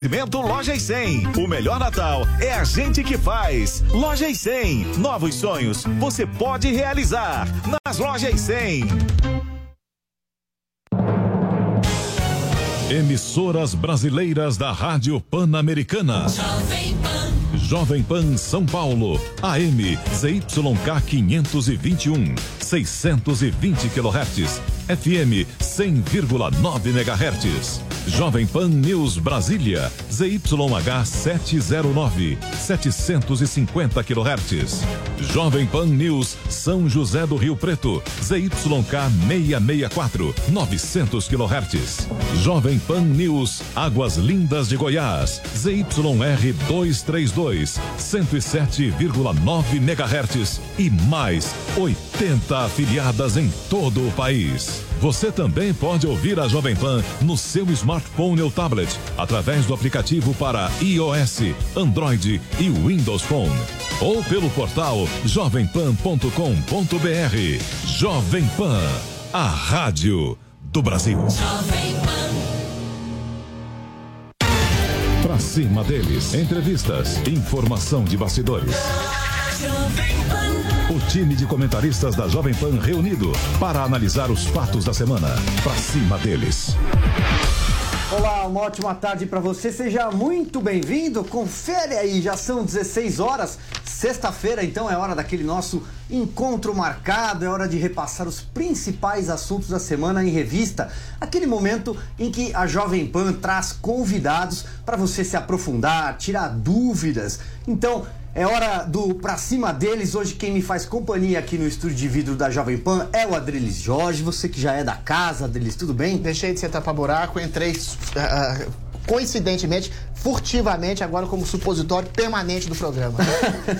Oferecimento Loja e 100. O melhor Natal é a gente que faz. Loja e 100. Novos sonhos você pode realizar nas Lojas e 100. Emissoras brasileiras da Rádio Pan-Americana. Jovem Pan. Jovem Pan São Paulo. AM ZYK 521. 620 kHz. FM 100,9 MHz. Jovem Pan News Brasília, ZYH 709, 750 kHz. Jovem Pan News São José do Rio Preto, ZYK 664, 900 kHz. Jovem Pan News Águas Lindas de Goiás, ZYR 232, 107,9 MHz e mais 80 afiliadas em todo o país. Você também pode ouvir a Jovem Pan no seu smartphone ou tablet, através do aplicativo para iOS, Android e Windows Phone. Ou pelo portal jovempan.com.br. Jovem Pan, a rádio do Brasil. Jovem Pan. Pra cima deles, entrevistas, informação de bastidores. Jovem Pan. O time de comentaristas da Jovem Pan reunido para analisar os fatos da semana. Pra cima deles. Olá, uma ótima tarde para você. Seja muito bem-vindo. Confere aí, já são 16 horas. Sexta-feira, então, é hora daquele nosso encontro marcado, é hora de repassar os principais assuntos da semana em revista. Aquele momento em que a Jovem Pan traz convidados para você se aprofundar, tirar dúvidas. Então, é hora do pra cima deles. Hoje quem me faz companhia aqui no estúdio de vidro da Jovem Pan é o Adriles Jorge. Você que já é da casa, Adriles, tudo bem? Deixei de sentar pra buraco, entrei uh, coincidentemente, furtivamente, agora como supositório permanente do programa.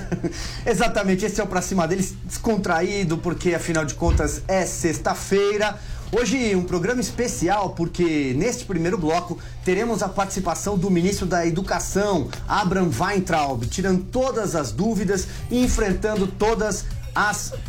Exatamente, esse é o pra cima deles, descontraído, porque afinal de contas é sexta-feira. Hoje um programa especial porque neste primeiro bloco teremos a participação do ministro da Educação, Abraham Weintraub, tirando todas as dúvidas e enfrentando todas as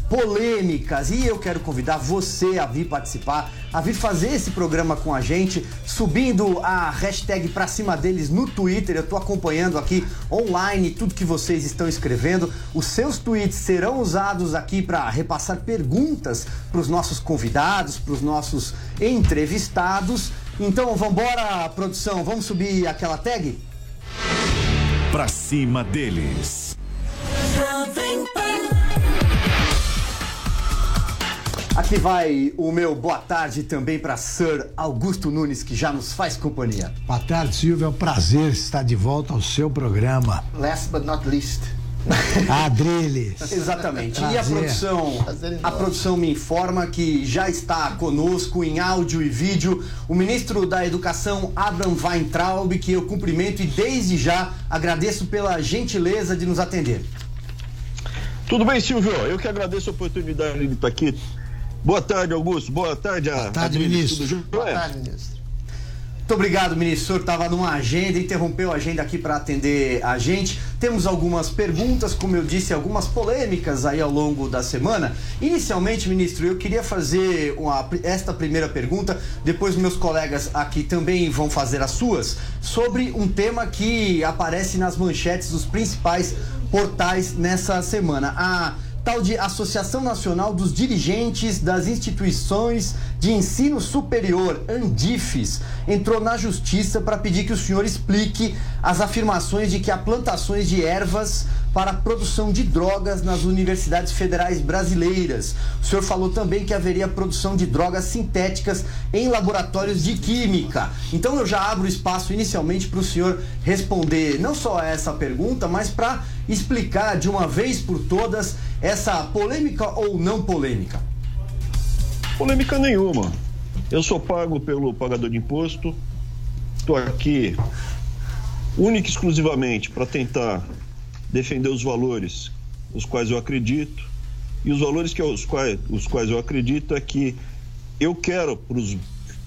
polêmicas. E eu quero convidar você a vir participar, a vir fazer esse programa com a gente, subindo a hashtag pra cima deles no Twitter. Eu tô acompanhando aqui online tudo que vocês estão escrevendo. Os seus tweets serão usados aqui para repassar perguntas para os nossos convidados, para os nossos entrevistados. Então, vambora, produção, vamos subir aquela tag? Pra cima deles. Aqui vai o meu boa tarde também para Sir Augusto Nunes, que já nos faz companhia. Boa tarde, Silvio. É um prazer estar de volta ao seu programa. Last but not least. Adriles. Exatamente. Prazer. E a produção, a produção me informa que já está conosco em áudio e vídeo o ministro da Educação, Abraham Weintraub, que eu cumprimento e desde já agradeço pela gentileza de nos atender. Tudo bem, Silvio? Eu que agradeço a oportunidade de estar aqui Boa tarde, Augusto. Boa tarde, Boa tarde, ministro. Tudo Boa tarde, ministro. Muito obrigado, ministro. O senhor estava numa agenda, interrompeu a agenda aqui para atender a gente. Temos algumas perguntas, como eu disse, algumas polêmicas aí ao longo da semana. Inicialmente, ministro, eu queria fazer uma, esta primeira pergunta, depois meus colegas aqui também vão fazer as suas, sobre um tema que aparece nas manchetes dos principais portais nessa semana. A tal de Associação Nacional dos Dirigentes das Instituições de Ensino Superior, ANDIFES, entrou na justiça para pedir que o senhor explique as afirmações de que há plantações de ervas para a produção de drogas nas universidades federais brasileiras. O senhor falou também que haveria produção de drogas sintéticas em laboratórios de química. Então eu já abro espaço inicialmente para o senhor responder não só a essa pergunta, mas para explicar de uma vez por todas essa polêmica ou não polêmica. Polêmica nenhuma. Eu sou pago pelo pagador de imposto. Estou aqui única e exclusivamente para tentar defender os valores os quais eu acredito. E os valores que os, quais, os quais eu acredito é que eu quero para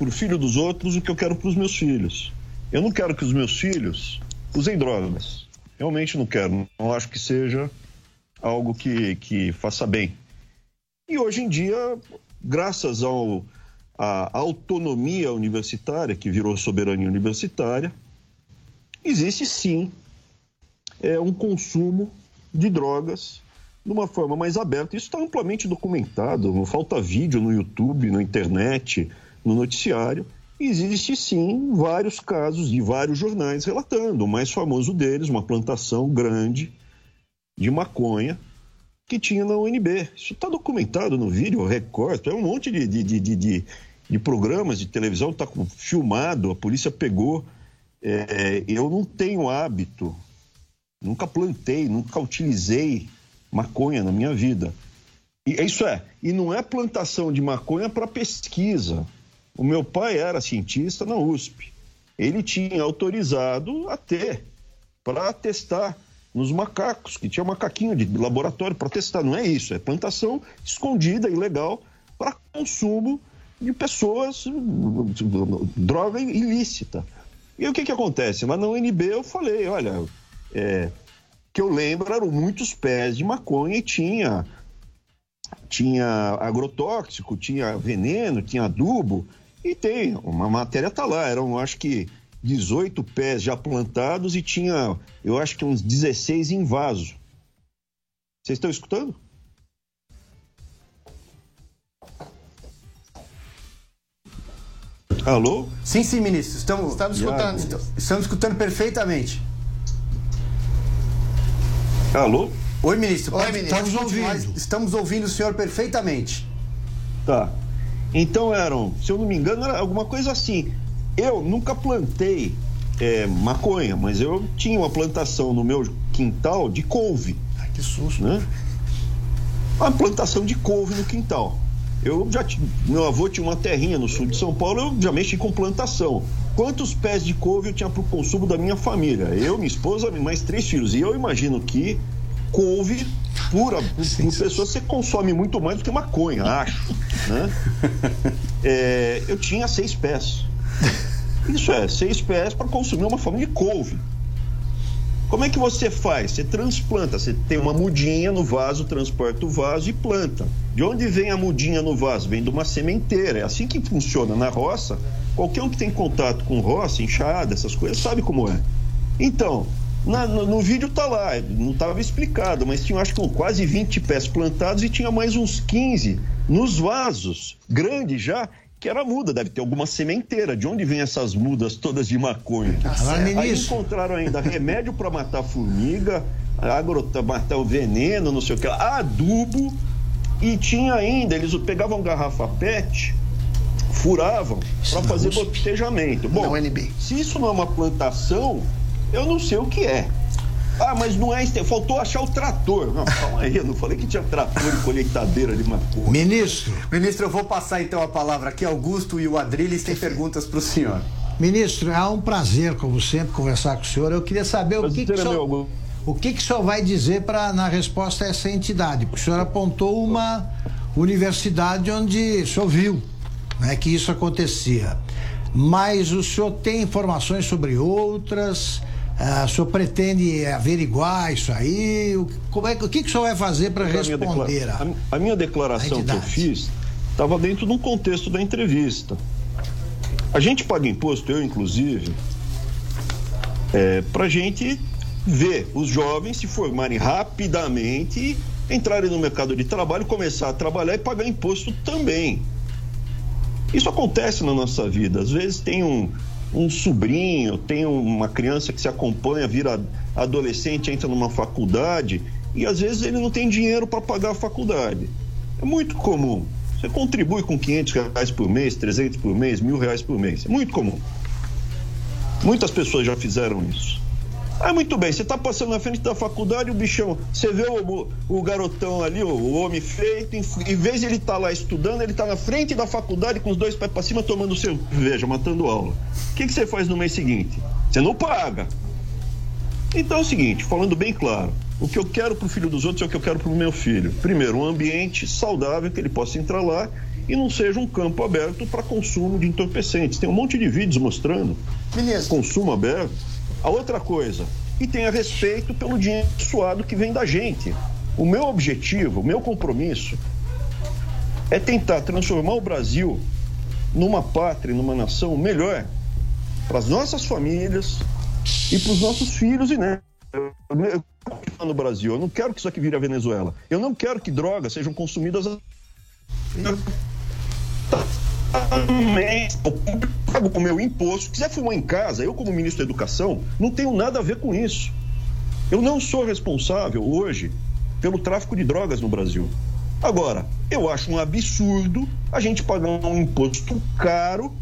o filho dos outros o que eu quero para os meus filhos. Eu não quero que os meus filhos usem drogas. Realmente não quero. Não acho que seja algo que, que faça bem. E hoje em dia, graças ao, à autonomia universitária, que virou soberania universitária, existe sim é, um consumo de drogas de uma forma mais aberta. Isso está amplamente documentado, não falta vídeo no YouTube, na internet, no noticiário. Existe sim vários casos de vários jornais relatando. O mais famoso deles, uma plantação grande de maconha que tinha na UNB. Isso está documentado no vídeo, recorte, é um monte de, de, de, de, de programas de televisão, está filmado, a polícia pegou. É, eu não tenho hábito, nunca plantei, nunca utilizei maconha na minha vida. E é isso é, e não é plantação de maconha para pesquisa. O meu pai era cientista na USP. Ele tinha autorizado a ter para testar nos macacos, que tinha macaquinho de laboratório para testar. Não é isso, é plantação escondida, ilegal, para consumo de pessoas, droga ilícita. E o que, que acontece? Lá na UNB eu falei, olha, é, que eu lembro eram muitos pés de maconha e tinha, tinha agrotóxico, tinha veneno, tinha adubo, e tem, uma matéria tá lá, eram acho que 18 pés já plantados e tinha, eu acho que uns 16 em vaso. Vocês estão escutando? Alô? Sim, sim, ministro. Estamos, Estamos escutando. Estamos, estamos escutando perfeitamente. Alô? Oi, ministro. Oi, Pode- ministro. Estamos ouvindo. Estamos ouvindo o senhor perfeitamente. Tá. Então eram, se eu não me engano, era alguma coisa assim. Eu nunca plantei é, maconha, mas eu tinha uma plantação no meu quintal de couve, Ai, que susto. né? Uma plantação de couve no quintal. Eu já meu avô tinha uma terrinha no sul de São Paulo, eu já mexi com plantação. Quantos pés de couve eu tinha para o consumo da minha família? Eu, minha esposa, mais três filhos. E eu imagino que couve pura, por, por pessoa, você consome muito mais do que maconha, acho. Né? É, eu tinha seis pés. Isso é, seis pés para consumir uma família de couve. Como é que você faz? Você transplanta, você tem uma mudinha no vaso, transporta o vaso e planta. De onde vem a mudinha no vaso? Vem de uma sementeira. É assim que funciona na roça. Qualquer um que tem contato com roça, enxada, essas coisas, sabe como é. Então, na- no, no vídeo tá lá, não estava explicado, mas tinha acho que quase 20 pés plantados e tinha mais uns 15 nos vasos, grandes já, que era muda, deve ter alguma sementeira. De onde vem essas mudas todas de maconha? Agora, Aí encontraram ainda remédio para matar a formiga, agro, matar o veneno, não sei o que, lá, adubo, e tinha ainda, eles pegavam garrafa PET, furavam para na fazer botejamento. Na Bom, UNB. se isso não é uma plantação, eu não sei o que é. Ah, mas não é. este- Faltou achar o trator. Não, calma aí, eu não falei que tinha trator e colheitadeira de maconha. ministro, Ministro, eu vou passar então a palavra aqui. Augusto e o Adriles têm perguntas para o senhor. ministro, é um prazer, como sempre, conversar com o senhor. Eu queria saber o que, que, o, é meu, senhor, o que, que o senhor vai dizer pra, na resposta a essa entidade. Porque o senhor apontou uma universidade onde o senhor viu né, que isso acontecia. Mas o senhor tem informações sobre outras? Ah, o senhor pretende averiguar isso aí? O, como é, que- o que, que o senhor vai fazer para A minha responder? a- a, a minha declaração que eu fiz estava dentro de um contexto da entrevista. A gente paga imposto, eu inclusive, é, para a gente ver os jovens se formarem rapidamente, entrarem no mercado de trabalho, começar a trabalhar e pagar imposto também. Isso acontece na nossa vida. Às vezes tem um, um sobrinho, tem uma criança que se acompanha, vira adolescente, entra numa faculdade e às vezes ele não tem dinheiro para pagar a faculdade. É muito comum. Você contribui com 500 reais por mês, 300 por mês, mil reais por mês. É muito comum. Muitas pessoas já fizeram isso. Ah, muito bem, você está passando na frente da faculdade, o bichão, você vê o, o garotão ali, o, homem feito, em, em vez de ele estar lá estudando, ele está na frente da faculdade com os dois pés para cima tomando cerveja, matando aula. O que, que você faz no mês seguinte? Você não paga. Então é o seguinte, falando bem claro, o que eu quero para o filho dos outros é o que eu quero para o meu filho. Primeiro, um ambiente saudável que ele possa entrar lá e não seja um campo aberto para consumo de entorpecentes. Tem um monte de vídeos mostrando consumo aberto. A outra coisa, e tenha respeito pelo dinheiro suado que vem da gente. O meu objetivo, o meu compromisso é tentar transformar o Brasil numa pátria, numa nação melhor para as nossas famílias, e para os nossos filhos e netos. No Brasil, eu não quero que isso aqui vire a Venezuela. Eu não quero que drogas sejam consumidas. Eu pago o meu imposto. Se quiser fumar em casa, eu, como ministro da Educação, não tenho nada a ver com isso. Eu não sou responsável hoje pelo tráfico de drogas no Brasil. Agora, eu acho um absurdo a gente pagar um imposto caro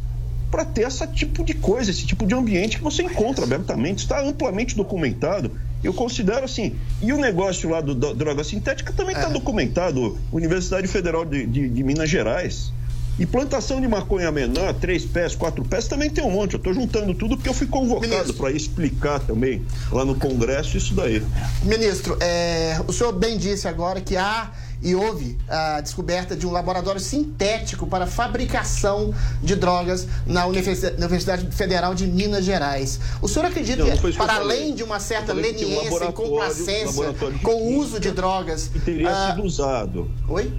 para ter esse tipo de coisa, esse tipo de ambiente que você encontra abertamente, está amplamente documentado. Eu considero assim. E o negócio lá do, da droga sintética também está é. documentado. Universidade Federal de, de, de, Minas Gerais. E plantação de maconha menor, três pés, quatro pés, também tem um monte. Eu estou juntando tudo porque eu fui convocado para explicar também lá no Congresso isso daí. Ministro, é, o senhor bem disse agora que há e houve a descoberta de um laboratório sintético para fabricação de drogas na Universidade Federal de Minas Gerais. O senhor acredita não, que, para além de uma certa leniência um e complacência com o uso de drogas. Que teria ah, sido usado. Oi?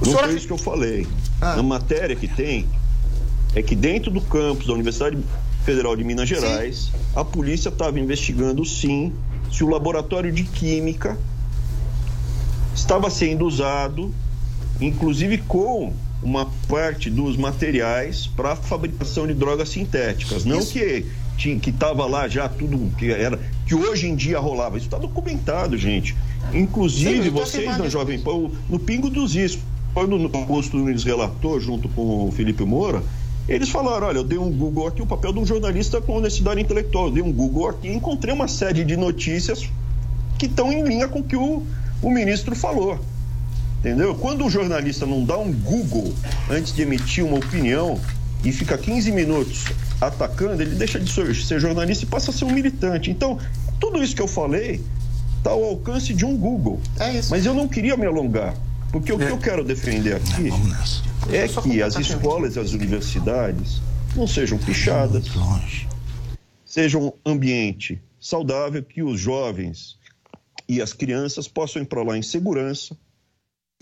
O não foi isso que eu falei. Ah. Na matéria que tem, é que dentro do campus da Universidade Federal de Minas Gerais, sim. a polícia estava investigando sim se o laboratório de química estava sendo usado, inclusive com uma parte dos materiais para a fabricação de drogas sintéticas. Não Isso. que que estava lá já tudo que era que hoje em dia rolava. Isso está documentado, gente. Inclusive Sim, vocês na Jovem Pan, no Pingo dos Is, quando o Augusto Nunes relatou junto com o Felipe Moura, eles falaram: olha, eu dei um Google aqui, o papel de um jornalista com honestidade intelectual. Eu dei um Google aqui e encontrei uma série de notícias que estão em linha com o que o o ministro falou. Entendeu? Quando o jornalista não dá um Google antes de emitir uma opinião e fica 15 minutos atacando, ele deixa de ser jornalista e passa a ser um militante. Então, tudo isso que eu falei está ao alcance de um Google. É isso. Mas eu não queria me alongar, porque o é. que eu quero defender aqui é, é que as escolas e as universidades não sejam pichadas, sejam um ambiente saudável, que os jovens e as crianças possam ir para lá em segurança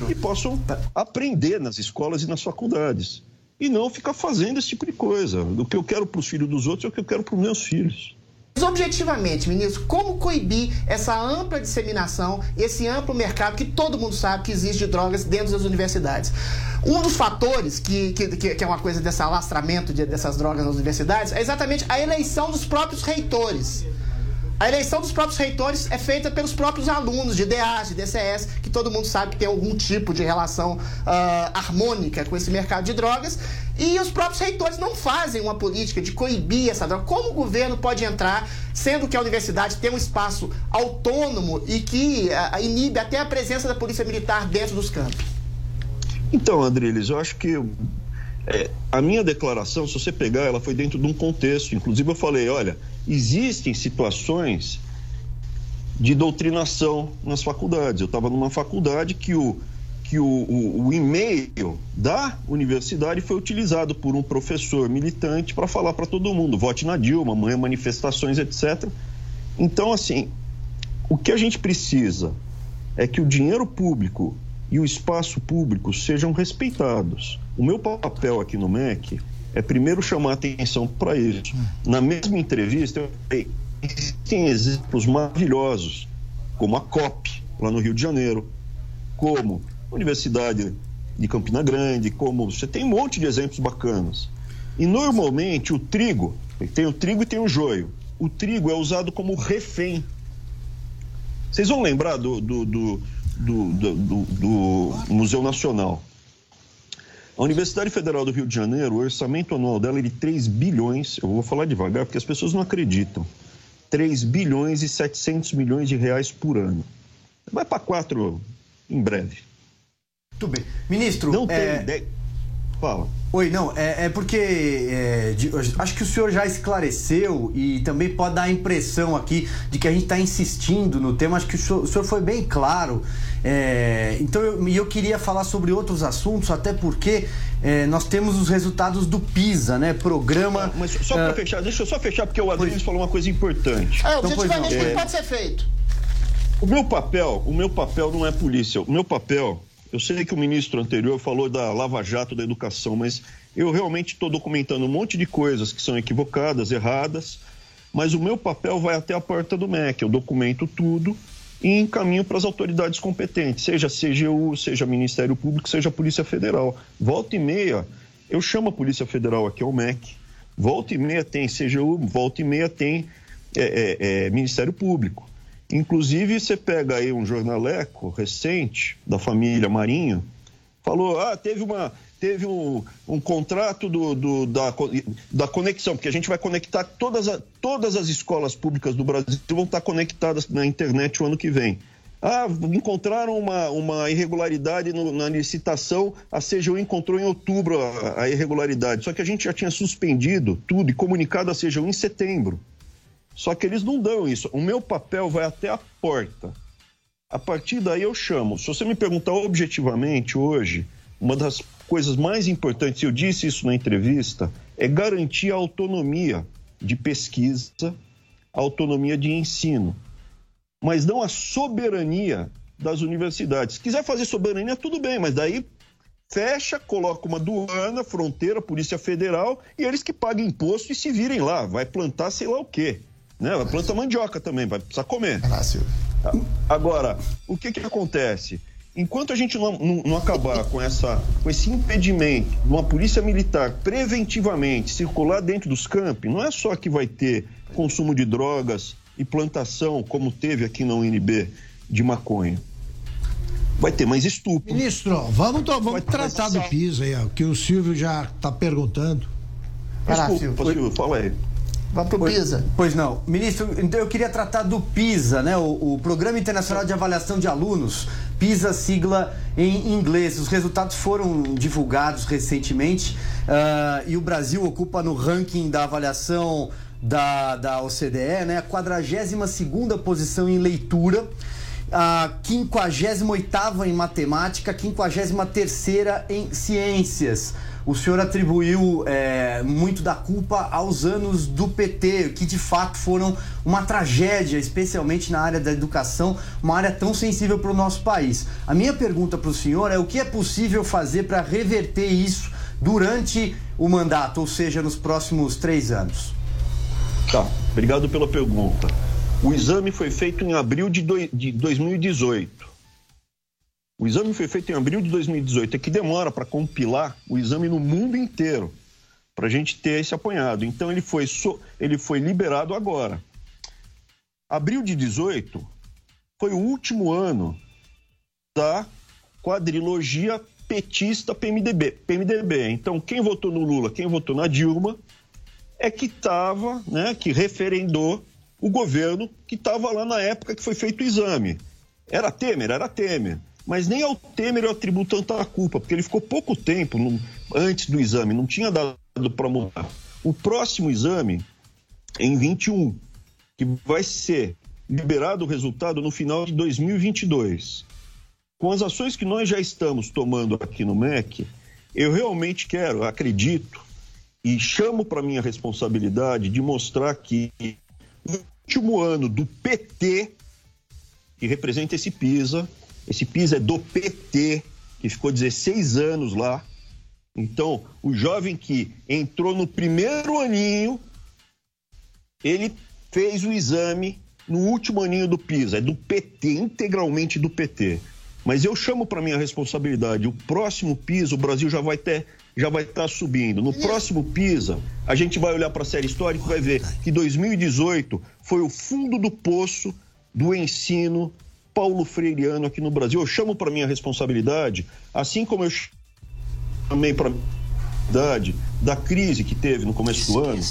e possam aprender nas escolas e nas faculdades. E não ficar fazendo esse tipo de coisa. O que eu quero para os filhos dos outros é o que eu quero para os meus filhos. Mas objetivamente, ministro, como coibir essa ampla disseminação, esse amplo mercado que todo mundo sabe que existe de drogas dentro das universidades? Um dos fatores que, que, que é uma coisa desse alastramento de, dessas drogas nas universidades é exatamente a eleição dos próprios reitores. A eleição dos próprios reitores é feita pelos próprios alunos de DAs, de DCS, que todo mundo sabe que tem algum tipo de relação uh, harmônica com esse mercado de drogas. E os próprios reitores não fazem uma política de coibir essa droga. Como o governo pode entrar, sendo que a universidade tem um espaço autônomo e que uh, inibe até a presença da polícia militar dentro dos campos? Então, Andriles, eu acho que é, a minha declaração, se você pegar, ela foi dentro de um contexto. Inclusive, eu falei: olha, existem situações de doutrinação nas faculdades. Eu estava numa faculdade que o, que o, o, o, e-mail da universidade foi utilizado por um professor militante para falar para todo mundo: vote na Dilma, amanhã manifestações, etc. Então, assim, o que a gente precisa é que o dinheiro público e o espaço público sejam respeitados. O meu papel aqui no MEC é primeiro chamar atenção para isso. Na mesma entrevista, eu falei, existem exemplos maravilhosos, como a COP, lá no Rio de Janeiro, como a Universidade de Campina Grande, como você tem um monte de exemplos bacanas. E normalmente o trigo, tem o trigo e tem o joio. O trigo é usado como refém. Vocês vão lembrar do, do, do do, do, Museu Nacional. A Universidade Federal do Rio de Janeiro, o orçamento anual dela é de 3 bilhões, eu vou falar devagar porque as pessoas não acreditam, 3 bilhões e 700 milhões de reais por ano. Vai para 4 em breve. Tudo bem. Ministro, não é... tem ideia. Fala. Oi, não, é, é porque é, de, acho que o senhor já esclareceu e também pode dar a impressão aqui de que a gente está insistindo no tema. Acho que o senhor, o senhor foi bem claro. É, então, eu, eu queria falar sobre outros assuntos, até porque é, nós temos os resultados do PISA, né? Programa. Mas só para é, fechar, deixa eu só fechar, porque o Adriano falou uma coisa importante. É, objetivamente, o que pode ser feito? O meu papel, o meu papel não é polícia. O meu papel eu sei que o ministro anterior falou da Lava Jato da educação, mas eu realmente estou documentando um monte de coisas que são equivocadas, erradas, Mas o meu papel vai até a porta do MEC, eu documento tudo e encaminho para as autoridades competentes, seja CGU, seja Ministério Público, seja Polícia Federal. Volta e meia, eu chamo a Polícia Federal aqui ao MEC, volta e meia tem CGU, volta e meia tem é, é, é, Ministério Público. Inclusive, você pega aí um jornaleco recente da família Marinho, falou, ah, teve uma teve um, um contrato do, do, da, da conexão, porque a gente vai conectar todas, a, todas as escolas públicas do Brasil vão estar conectadas na internet o ano que vem. Ah, encontraram uma, uma irregularidade no, na licitação, a CGU encontrou em outubro a, a, irregularidade. Só que a gente já tinha suspendido tudo e comunicado a CGU em setembro. Só que eles não dão isso. O meu papel vai até a porta. A partir daí eu chamo. Se você me perguntar objetivamente hoje, uma das coisas mais importantes, eu disse isso na entrevista, é garantir a autonomia de pesquisa, a autonomia de ensino, mas não a soberania das universidades. Se quiser fazer soberania, tudo bem, mas daí fecha, coloca uma aduana, fronteira, Polícia Federal, e eles que pagam imposto e se virem lá, vai plantar sei lá o quê. Né? Vai plantar mandioca também, vai precisar comer. Agora, o que, que acontece? enquanto a gente não, não, não, acabar com, essa, com esse impedimento de uma polícia militar preventivamente circular dentro dos campos, não é só que vai ter consumo de drogas e plantação, como teve aqui na UNB, de maconha. Vai ter mais estupro. Ministro, vamos, vamos tratar do PIS aí, ó, que o Silvio já está perguntando. Desculpa, Silvio, fala aí. Vamos para o PISA. Pois não. Ministro, então eu queria tratar do PISA, né? O, o, Programa Internacional de Avaliação de Alunos, PISA, sigla em inglês. Os resultados foram divulgados recentemente uh, e o Brasil ocupa no ranking da avaliação da, da OCDE, né? A 42 posição em leitura a 58 em matemática, a 53 em ciências o senhor atribuiu é, muito da culpa aos anos do PT, que de fato foram uma tragédia, especialmente na área da educação, uma área tão sensível para o nosso país. A minha pergunta para o senhor é o que é possível fazer para reverter isso durante o mandato, ou seja, nos próximos três anos? Tá, obrigado pela pergunta. O exame foi feito em abril de, do, de 2018. O exame foi feito em abril de 2018. É que demora para compilar o exame no mundo inteiro, para a gente ter esse apanhado. Então ele foi, so... ele foi liberado agora. Abril de 18 foi o último ano da quadrilogia petista PMDB. PMDB. Então quem votou no Lula, quem votou na Dilma, é que estava, né, que referendou o governo que estava lá na época que foi feito o exame. Era Temer, era Temer. Mas nem ao Temer eu atribuo tanta culpa, porque ele ficou pouco tempo no, antes do exame, não tinha dado para mudar. O próximo exame, em 21, que vai ser liberado o resultado no final de 2022. Com as ações que nós já estamos tomando aqui no MEC, eu realmente quero, acredito e chamo para minha responsabilidade de mostrar que último ano do PT, que representa esse PISA, esse PIS é do PT, que ficou 16 anos lá. Então, o jovem que entrou no primeiro aninho, ele fez o exame no último aninho do PISA, é do PT, integralmente do PT. Mas eu chamo para minha responsabilidade, o próximo PISA, o Brasil já vai ter já vai estar tá subindo. No próximo PISA, a gente vai olhar para a série histórica e vai ver que 2018 foi o fundo do poço do ensino Paulo Freireano aqui no Brasil. Eu chamo para minha responsabilidade, assim como eu chamei para responsabilidade da crise que teve no começo do ano,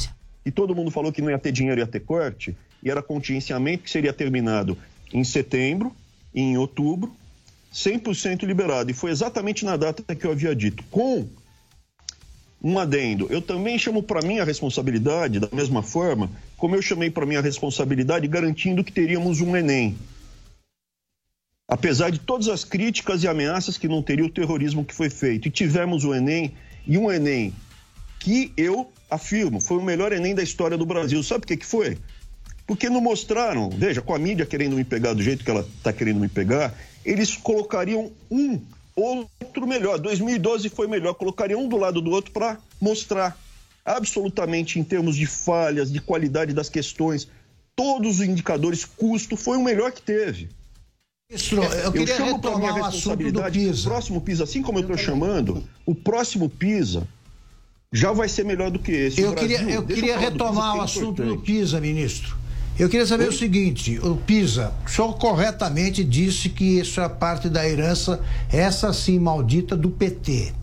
e todo mundo falou que não ia ter dinheiro, ia ter corte, e era contingenciamento que seria terminado em setembro e em outubro, 100% liberado. E foi exatamente na data que eu havia dito. Com um adendo, eu também chamo para mim a responsabilidade, da mesma forma como eu chamei para mim a responsabilidade garantindo que teríamos um Enem apesar de todas as críticas e ameaças que não teria o terrorismo que foi feito. E tivemos o Enem, e um Enem que eu afirmo foi o melhor Enem da história do Brasil. Sabe o que, que foi? Porque não mostraram, veja, com a mídia querendo me pegar do jeito que ela está querendo me pegar, eles colocariam um outro melhor. 2012 foi melhor, colocariam um do lado do outro para mostrar absolutamente em termos de falhas, de qualidade das questões, todos os indicadores, custo, foi o melhor que teve. Ministro, eu queria eu retomar o assunto do PISA. O próximo PISA, assim como eu estou chamando, o próximo PISA já vai ser melhor do que esse. Eu Brasil, queria, eu queria retomar o assunto do PISA, ministro. Eu queria saber Oi? o seguinte: o PISA, o senhor corretamente disse que isso é parte da herança, essa sim maldita, do PT.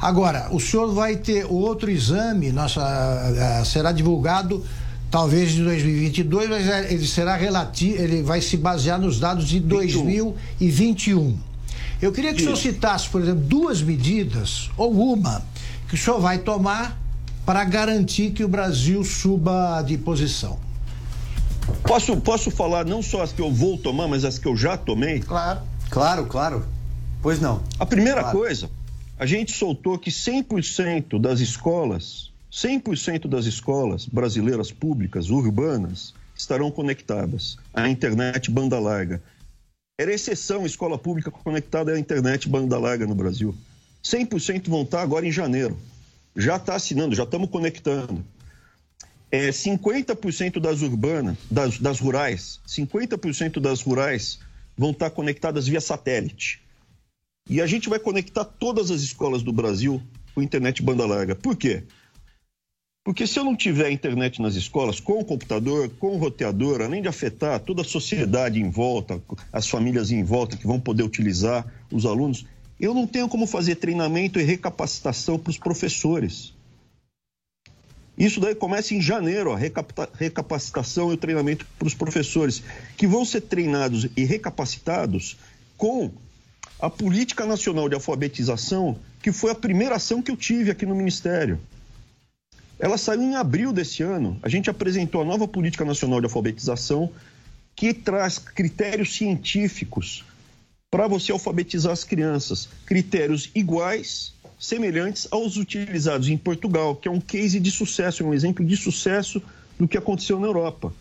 Agora, o senhor vai ter outro exame, nossa, uh, será divulgado talvez em 2022, mas é, ele será relativo, ele vai se basear nos dados de 2021. Eu queria que Isso. o senhor citasse, por exemplo, duas medidas ou uma que o senhor vai tomar para garantir que o Brasil suba de posição. Posso, posso falar não só as que eu vou tomar, mas as que eu já tomei? Claro. Claro, claro. Pois não. A primeira claro. coisa, a gente soltou que 100% das escolas, 100% das escolas brasileiras públicas, urbanas, estarão conectadas à internet banda larga. Era exceção escola pública conectada à internet banda larga no Brasil. 100% vão estar agora em janeiro. Já está assinando, já estamos conectando. É, 50% das urbanas, das, das rurais, 50% das rurais vão estar conectadas via satélite. E a gente vai conectar todas as escolas do Brasil com internet banda larga. Por quê? Porque se eu não tiver internet nas escolas, com o computador, com o roteador, além de afetar toda a sociedade em volta, as famílias em volta que vão poder utilizar, os alunos, eu não tenho como fazer treinamento e recapacitação para os professores. Isso daí começa em janeiro, a recapacitação e o treinamento para os professores, que vão ser treinados e recapacitados com a Política Nacional de Alfabetização, que foi a primeira ação que eu tive aqui no Ministério. Ela saiu em abril desse ano. A gente apresentou a nova Política Nacional de Alfabetização, que traz critérios científicos para você alfabetizar as crianças. Critérios iguais, semelhantes aos utilizados em Portugal, que é um case de sucesso, um exemplo de sucesso do que aconteceu na Europa.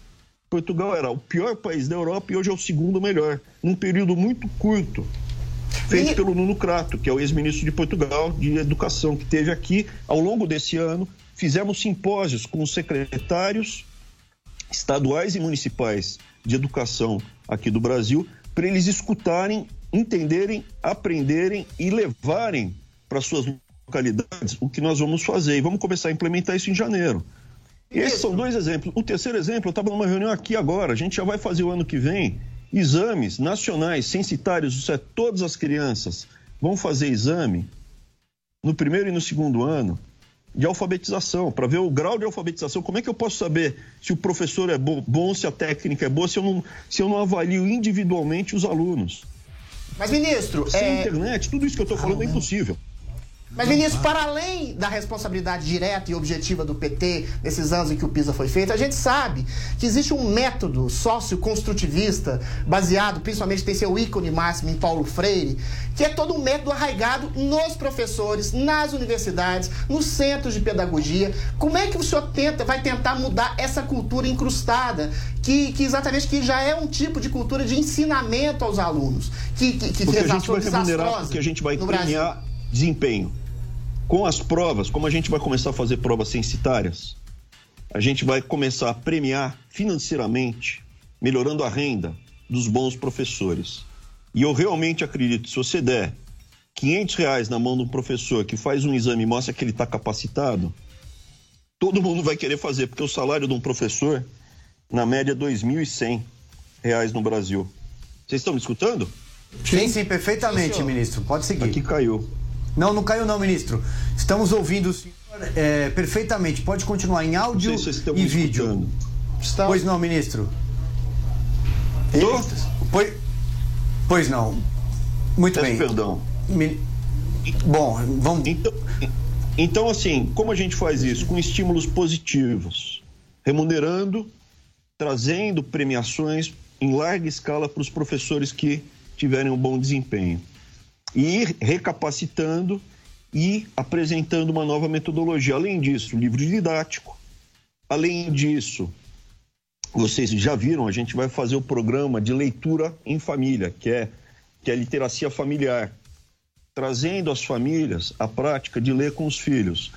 Portugal era o pior país da Europa e hoje é o segundo melhor, num período muito curto feito e... pelo Nuno Crato, que é o ex-ministro de Portugal de Educação, que teve aqui ao longo desse ano. Fizemos simpósios com os secretários estaduais e municipais de educação aqui do Brasil, para eles escutarem, entenderem, aprenderem e levarem para suas localidades o que nós vamos fazer. E vamos começar a implementar isso em janeiro. Esses são dois exemplos. O terceiro exemplo, eu estava numa reunião aqui agora, a gente já vai fazer o ano que vem exames nacionais censitários, isso é, todas as crianças vão fazer exame no primeiro e no segundo ano de alfabetização, para ver o grau de alfabetização. Como é que eu posso saber se o professor é bom, se a técnica é boa, se eu não, se eu não avalio individualmente os alunos? Mas, ministro. Sem é... internet, tudo isso que eu estou falando ah, é impossível. Mas, Vinícius, para além da responsabilidade direta e objetiva do PT nesses anos em que o PISA foi feito, a gente sabe que existe um método socioconstrutivista, baseado, principalmente tem seu ícone máximo em Paulo Freire, que é todo um método arraigado nos professores, nas universidades, nos centros de pedagogia. Como é que o senhor tenta, vai tentar mudar essa cultura incrustada, que, que exatamente que já é um tipo de cultura de ensinamento aos alunos, que, que, que porque a gente vai remunerar, porque a gente vai premiar desempenho com as provas, como a gente vai começar a fazer provas censitárias, a gente vai começar a premiar financeiramente, melhorando a renda dos bons professores. E eu realmente acredito, se você der 500 reais na mão de um professor que faz um exame e mostra que ele está capacitado, todo mundo vai querer fazer, porque o salário de um professor, na média, é 2.100 reais no Brasil. Vocês estão me escutando? Sim, sim, perfeitamente, ministro. Pode seguir. Aqui caiu. Não, não caiu não, ministro. Estamos ouvindo o senhor é, perfeitamente. Pode continuar em áudio se e vídeo. Está... Pois não, ministro. Pois, pois não. Muito Peço bem. perdão. Bom, vamos... Então, então, assim, como a gente faz isso? Com estímulos positivos. Remunerando, trazendo premiações em larga escala para os professores que tiverem um bom desempenho e ir recapacitando e apresentando uma nova metodologia. Além disso, livro didático. Além disso, vocês já viram, a gente vai fazer o programa de leitura em família, que é, que é literacia familiar, trazendo às famílias a prática de ler com os filhos.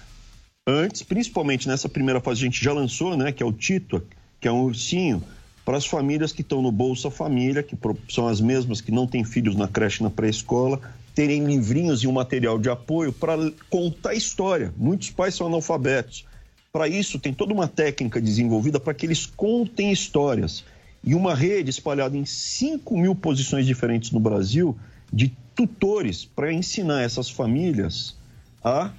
antes, principalmente nessa primeira fase, a gente já lançou, né, que é o Tito, que é um ursinho, para as famílias que estão no Bolsa Família, que são as mesmas que não têm filhos na creche na pré-escola, terem livrinhos e um material de apoio para contar história. Muitos pais são analfabetos. Para isso, tem toda uma técnica desenvolvida para que eles contem histórias. E uma rede espalhada em 5 mil posições diferentes no Brasil de tutores para ensinar essas famílias a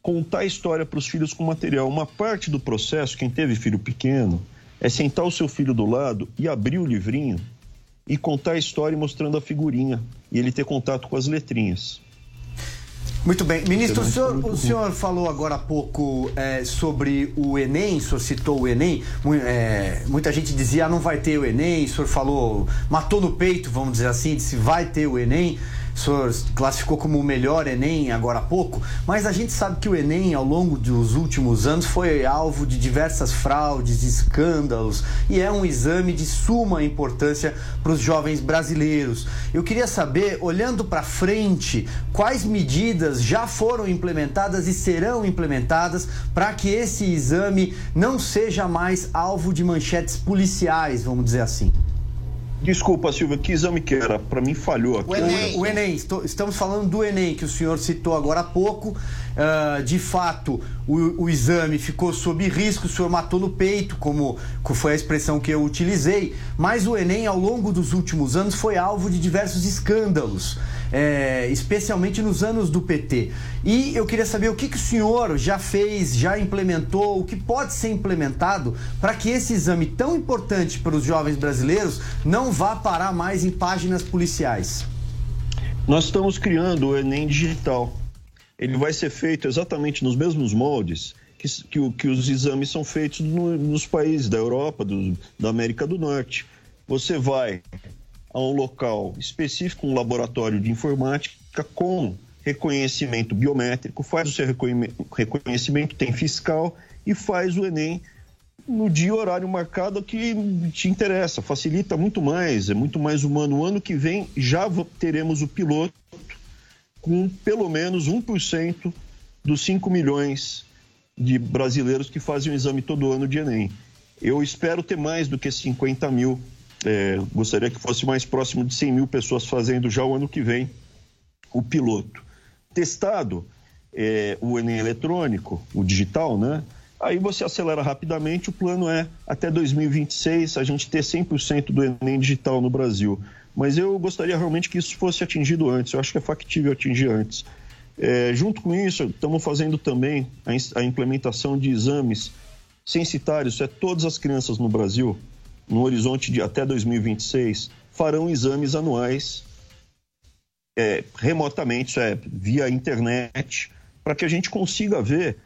contar história para os filhos com material. Uma parte do processo, quem teve filho pequeno, é sentar o seu filho do lado e abrir o livrinho e contar a história mostrando a figurinha e ele ter contato com as letrinhas. Muito bem. Ministro, o senhor, o senhor falou agora há pouco é, sobre o Enem, o senhor citou o Enem. É, muita gente dizia, ah, não vai ter o Enem. O senhor falou, matou no peito, vamos dizer assim, disse, vai ter o Enem o senhor classificou como o melhor Enem agora há pouco, mas a gente sabe que o Enem, ao longo dos últimos anos, foi alvo de diversas fraudes, escândalos, e é um exame de suma importância para os jovens brasileiros. Eu queria saber, olhando para frente, quais medidas já foram implementadas e serão implementadas para que esse exame não seja mais alvo de manchetes policiais, vamos dizer assim. Desculpa, Silvia, que exame que era? Para mim falhou aqui. O Enem, o Enem, estamos falando do Enem, que o senhor citou agora há pouco. Uh, de fato, o, o, exame ficou sob risco, o senhor matou no peito, como foi a expressão que eu utilizei, mas o Enem, ao longo dos últimos anos, foi alvo de diversos escândalos, é, especialmente nos anos do PT. E eu queria saber o que, que o senhor já fez, já implementou, o que pode ser implementado para que esse exame tão importante para os jovens brasileiros não vá parar mais em páginas policiais. Nós estamos criando o Enem Digital ele vai ser feito exatamente nos mesmos moldes que, que, que os exames são feitos no, nos países da Europa, do, da América do Norte. Você vai a um local específico, um laboratório de informática com reconhecimento biométrico, faz o seu reconhecimento, tem fiscal e faz o Enem no dia horário marcado que te interessa, facilita muito mais, é muito mais humano. O ano que vem já teremos o piloto com pelo menos 1% dos 5 milhões de brasileiros que fazem o exame todo ano de Enem. Eu espero ter mais do que 50 mil. É, gostaria que fosse mais próximo de 100 mil pessoas fazendo já o ano que vem o piloto. Testado é, o Enem eletrônico, o digital, né? Aí você acelera rapidamente. O plano é até 2026 a gente ter 100% do Enem digital no Brasil mas eu gostaria realmente que isso fosse atingido antes. Eu acho que é factível atingir antes. É, junto com isso, estamos fazendo também a, a, implementação de exames censitários. É todas as crianças no Brasil, no horizonte de até 2026, farão exames anuais é, remotamente, isso é, via internet, para que a gente consiga ver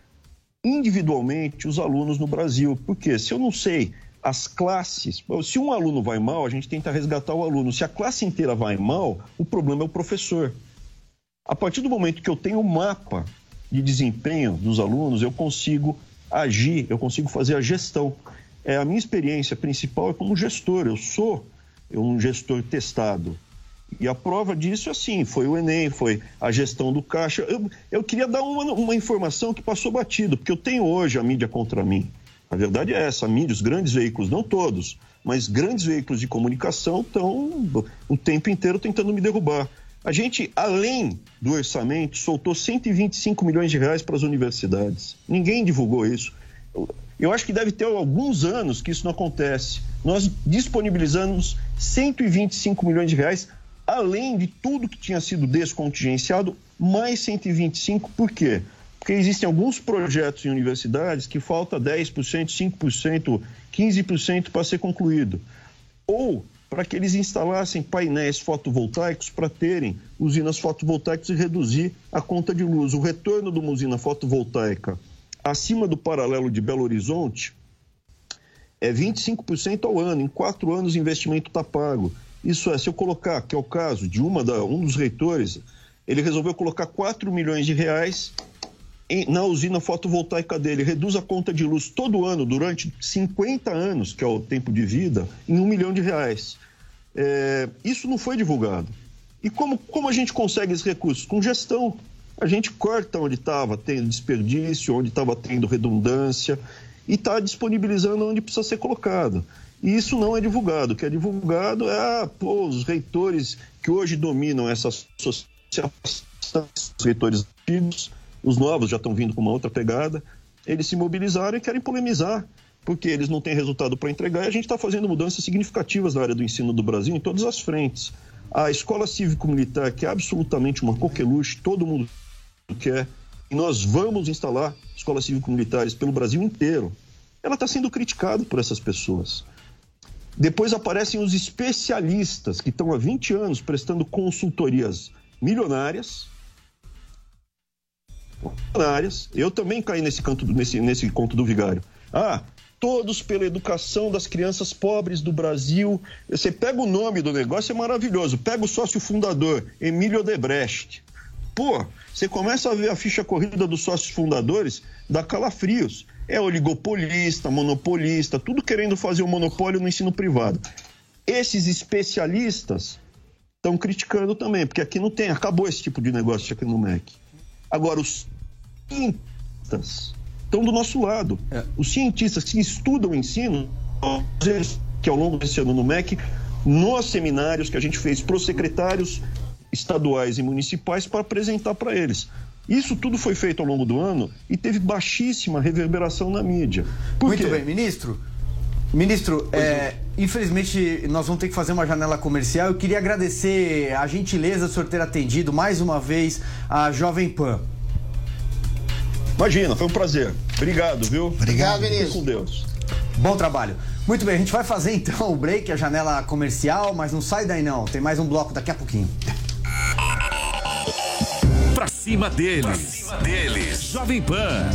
individualmente os alunos no Brasil. Porque se eu não sei as classes. Se um aluno vai mal, a gente tenta resgatar o aluno. Se a classe inteira vai mal, o problema é o professor. A partir do momento que eu tenho um mapa de desempenho dos alunos, eu consigo agir, eu consigo fazer a gestão. É, a minha experiência principal é como gestor. Eu sou um gestor testado. E a prova disso, assim, foi o Enem, foi a gestão do caixa. Eu, eu queria dar uma, uma informação que passou batido, porque eu tenho hoje a mídia contra mim. A verdade é essa, a mídia, os grandes veículos, não todos, mas grandes veículos de comunicação estão o tempo inteiro tentando me derrubar. A gente, além do orçamento, soltou 125 milhões de reais para as universidades. Ninguém divulgou isso. Eu acho que deve ter alguns anos que isso não acontece. Nós disponibilizamos 125 milhões de reais, além de tudo que tinha sido descontingenciado, mais 125, por quê? Porque existem alguns projetos em universidades que falta 10%, 5%, 15% para ser concluído. Ou para que eles instalassem painéis fotovoltaicos para terem usinas fotovoltaicas e reduzir a conta de luz. O retorno de uma usina fotovoltaica acima do paralelo de Belo Horizonte é 25% ao ano. Em quatro anos o investimento está pago. Isso é, se eu colocar, que é o caso de uma da, um dos reitores, ele resolveu colocar 4 milhões de reais na usina fotovoltaica dele, reduz a conta de luz todo ano, durante 50 anos, que é o tempo de vida, em um milhão de reais. É, isso não foi divulgado. E como, como a gente consegue esses recursos? Com gestão. A gente corta onde estava tendo desperdício, onde estava tendo redundância e está disponibilizando onde precisa ser colocado. E isso não é divulgado. O que é divulgado é ah, pô, os reitores que hoje dominam essa associação, os reitores antigos, os novos já estão vindo com uma outra pegada, eles se mobilizaram e querem polemizar, porque eles não têm resultado para entregar e a gente está fazendo mudanças significativas na área do ensino do Brasil em todas as frentes. A escola cívico-militar, que é absolutamente uma coqueluche, todo mundo quer, e nós vamos instalar escolas cívico-militares pelo Brasil inteiro. Ela está sendo criticada por essas pessoas. Depois aparecem os especialistas que estão há 20 anos prestando consultorias milionárias. Milionárias. Eu também caí nesse, canto, nesse, nesse conto do vigário. Ah, todos pela educação das crianças pobres do Brasil. Você pega o nome do negócio, é maravilhoso. Pega o sócio fundador, Emílio Odebrecht. Pô, você começa a ver a ficha corrida dos sócios fundadores, dá calafrios. É oligopolista, monopolista, tudo querendo fazer um monopólio no ensino privado. Esses especialistas estão criticando também, porque aqui não tem, acabou esse tipo de negócio aqui no MEC. Agora, os cientistas estão do nosso lado. É. Os cientistas que estudam o ensino, que ao longo desse ano no MEC, nos seminários que a gente fez para os secretários estaduais e municipais para apresentar para eles. Isso tudo foi feito ao longo do ano e teve baixíssima reverberação na mídia. Por Muito quê? bem, ministro. Ministro, é, infelizmente nós vamos ter que fazer uma janela comercial. Eu queria agradecer a gentileza do senhor ter atendido mais uma vez a Jovem Pan. Imagina, foi um prazer. Obrigado, viu? Obrigado, ministro. com Deus. Bom trabalho. Muito bem, a gente vai fazer então o break, a janela comercial, mas não sai daí não. Tem mais um bloco daqui a pouquinho. Pra cima deles. Pra cima deles. Jovem Pan.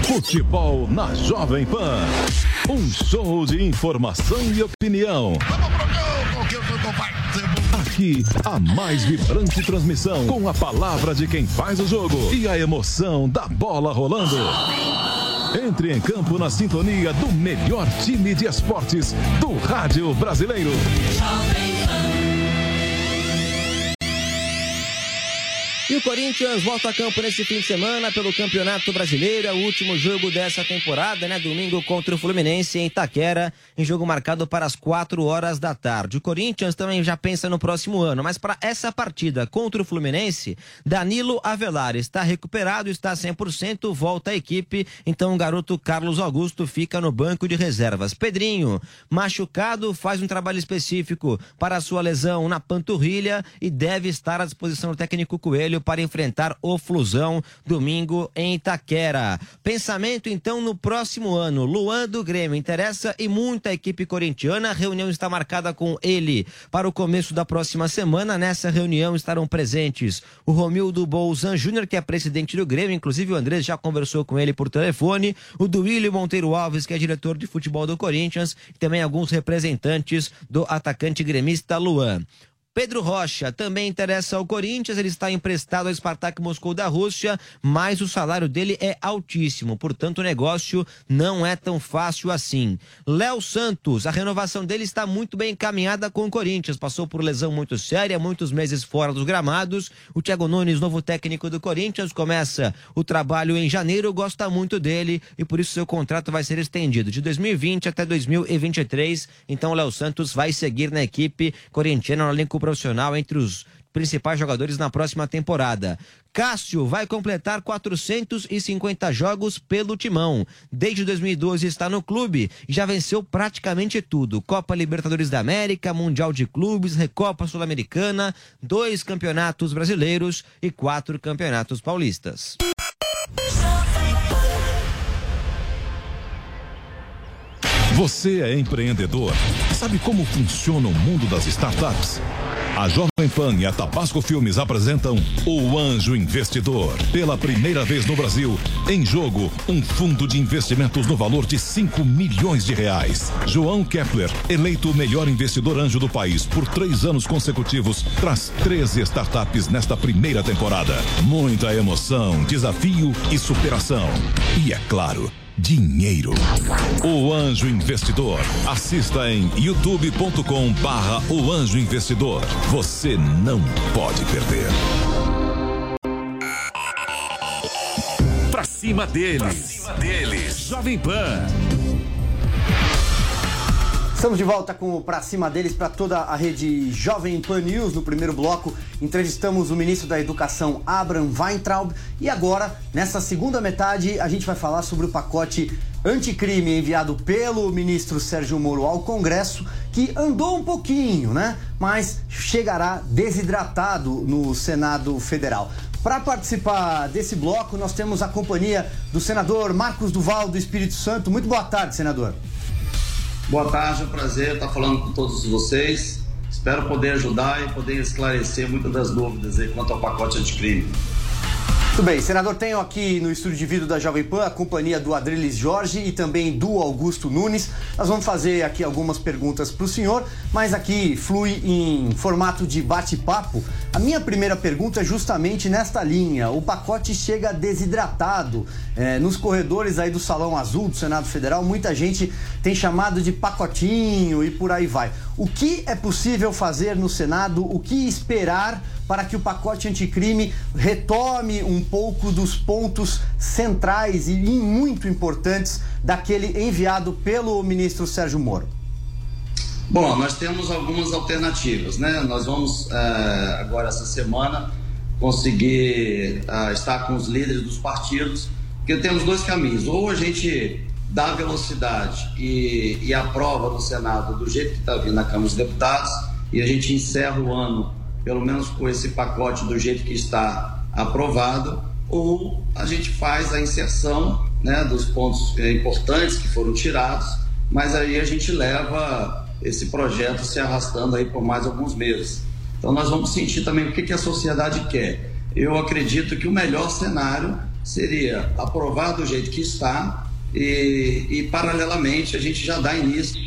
Futebol na Jovem Pan. Um show de informação e opinião. Aqui, a mais vibrante transmissão com a palavra de quem faz o jogo e a emoção da bola rolando. Entre em campo na sintonia do melhor time de esportes do rádio brasileiro. E o Corinthians volta a campo nesse fim de semana pelo Campeonato Brasileiro. É o último jogo dessa temporada, né? Domingo contra o Fluminense em Itaquera, em jogo marcado para as 4 horas da tarde. O Corinthians também já pensa no próximo ano, mas para essa partida contra o Fluminense, Danilo Avelar está recuperado, está 100%, volta à equipe. Então o garoto Carlos Augusto fica no banco de reservas. Pedrinho, machucado, faz um trabalho específico para a sua lesão na panturrilha e deve estar à disposição do técnico Coelho para enfrentar o Flusão domingo em Itaquera. Pensamento então no próximo ano. Luan do Grêmio interessa e muita equipe corintiana. A reunião está marcada com ele para o começo da próxima semana. Nessa reunião estarão presentes o Romildo Bolzan Júnior, que é presidente do Grêmio, inclusive o Andrés já conversou com ele por telefone, o Duílio Monteiro Alves, que é diretor de futebol do Corinthians, e também alguns representantes do atacante gremista Luan. Pedro Rocha também interessa ao Corinthians, ele está emprestado ao Spartak Moscou da Rússia, mas o salário dele é altíssimo, portanto o negócio não é tão fácil assim. Léo Santos, a renovação dele está muito bem encaminhada com o Corinthians, passou por lesão muito séria, muitos meses fora dos gramados. O Thiago Nunes, novo técnico do Corinthians, começa o trabalho em janeiro, gosta muito dele e por isso seu contrato vai ser estendido de 2020 até 2023. Então o Léo Santos vai seguir na equipe corintiana no elenco profissional entre os principais jogadores na próxima temporada. Cássio vai completar 450 jogos pelo Timão. Desde 2012 está no clube e já venceu praticamente tudo: Copa Libertadores da América, Mundial de Clubes, Recopa Sul-Americana, dois campeonatos brasileiros e quatro campeonatos paulistas. Você é empreendedor? Sabe como funciona o mundo das startups? A Jovem Pan e a Tabasco Filmes apresentam O Anjo Investidor. Pela primeira vez no Brasil, em jogo, um fundo de investimentos no valor de 5 milhões de reais. João Kepler, eleito o melhor investidor anjo do país por três anos consecutivos, traz 13 startups nesta primeira temporada. Muita emoção, desafio e superação. E é claro, dinheiro. O Anjo Investidor. Assista em youtube.com barra o Anjo Investidor. Você não pode perder. Pra cima deles. Pra cima deles. Jovem Pan. Estamos de volta com o Pra Cima deles para toda a rede Jovem Pan News. No primeiro bloco, entrevistamos o ministro da Educação, Abraham Weintraub. E agora, nessa segunda metade, a gente vai falar sobre o pacote anticrime enviado pelo ministro Sérgio Moro ao Congresso, que andou um pouquinho, né? Mas chegará desidratado no Senado Federal. Para participar desse bloco, nós temos a companhia do senador Marcos Duval do Espírito Santo. Muito boa tarde, senador. Boa tarde, é um prazer estar falando com todos vocês. Espero poder ajudar e poder esclarecer muitas das dúvidas quanto ao pacote anticrime. Muito bem, senador, tenho aqui no estúdio de vídeo da Jovem Pan a companhia do Adriles Jorge e também do Augusto Nunes. Nós vamos fazer aqui algumas perguntas para o senhor, mas aqui flui em formato de bate-papo. A minha primeira pergunta é justamente nesta linha. O pacote chega desidratado. É, nos corredores aí do Salão Azul do Senado Federal, muita gente tem chamado de pacotinho e por aí vai. O que é possível fazer no Senado? O que esperar para que o pacote anticrime retome um pouco dos pontos centrais e muito importantes daquele enviado pelo ministro Sérgio Moro? Bom, nós temos algumas alternativas, né? Nós vamos uh, agora essa semana conseguir uh, estar com os líderes dos partidos, porque temos dois caminhos. Ou a gente dá velocidade e, e aprova no Senado do jeito que está vindo na Câmara dos Deputados e a gente encerra o ano, pelo menos com esse pacote do jeito que está aprovado, ou a gente faz a inserção né, dos pontos importantes que foram tirados, mas aí a gente leva esse projeto se arrastando aí por mais alguns meses. Então nós vamos sentir também o que, que a sociedade quer. Eu acredito que o melhor cenário seria aprovar do jeito que está e, e paralelamente a gente já dá início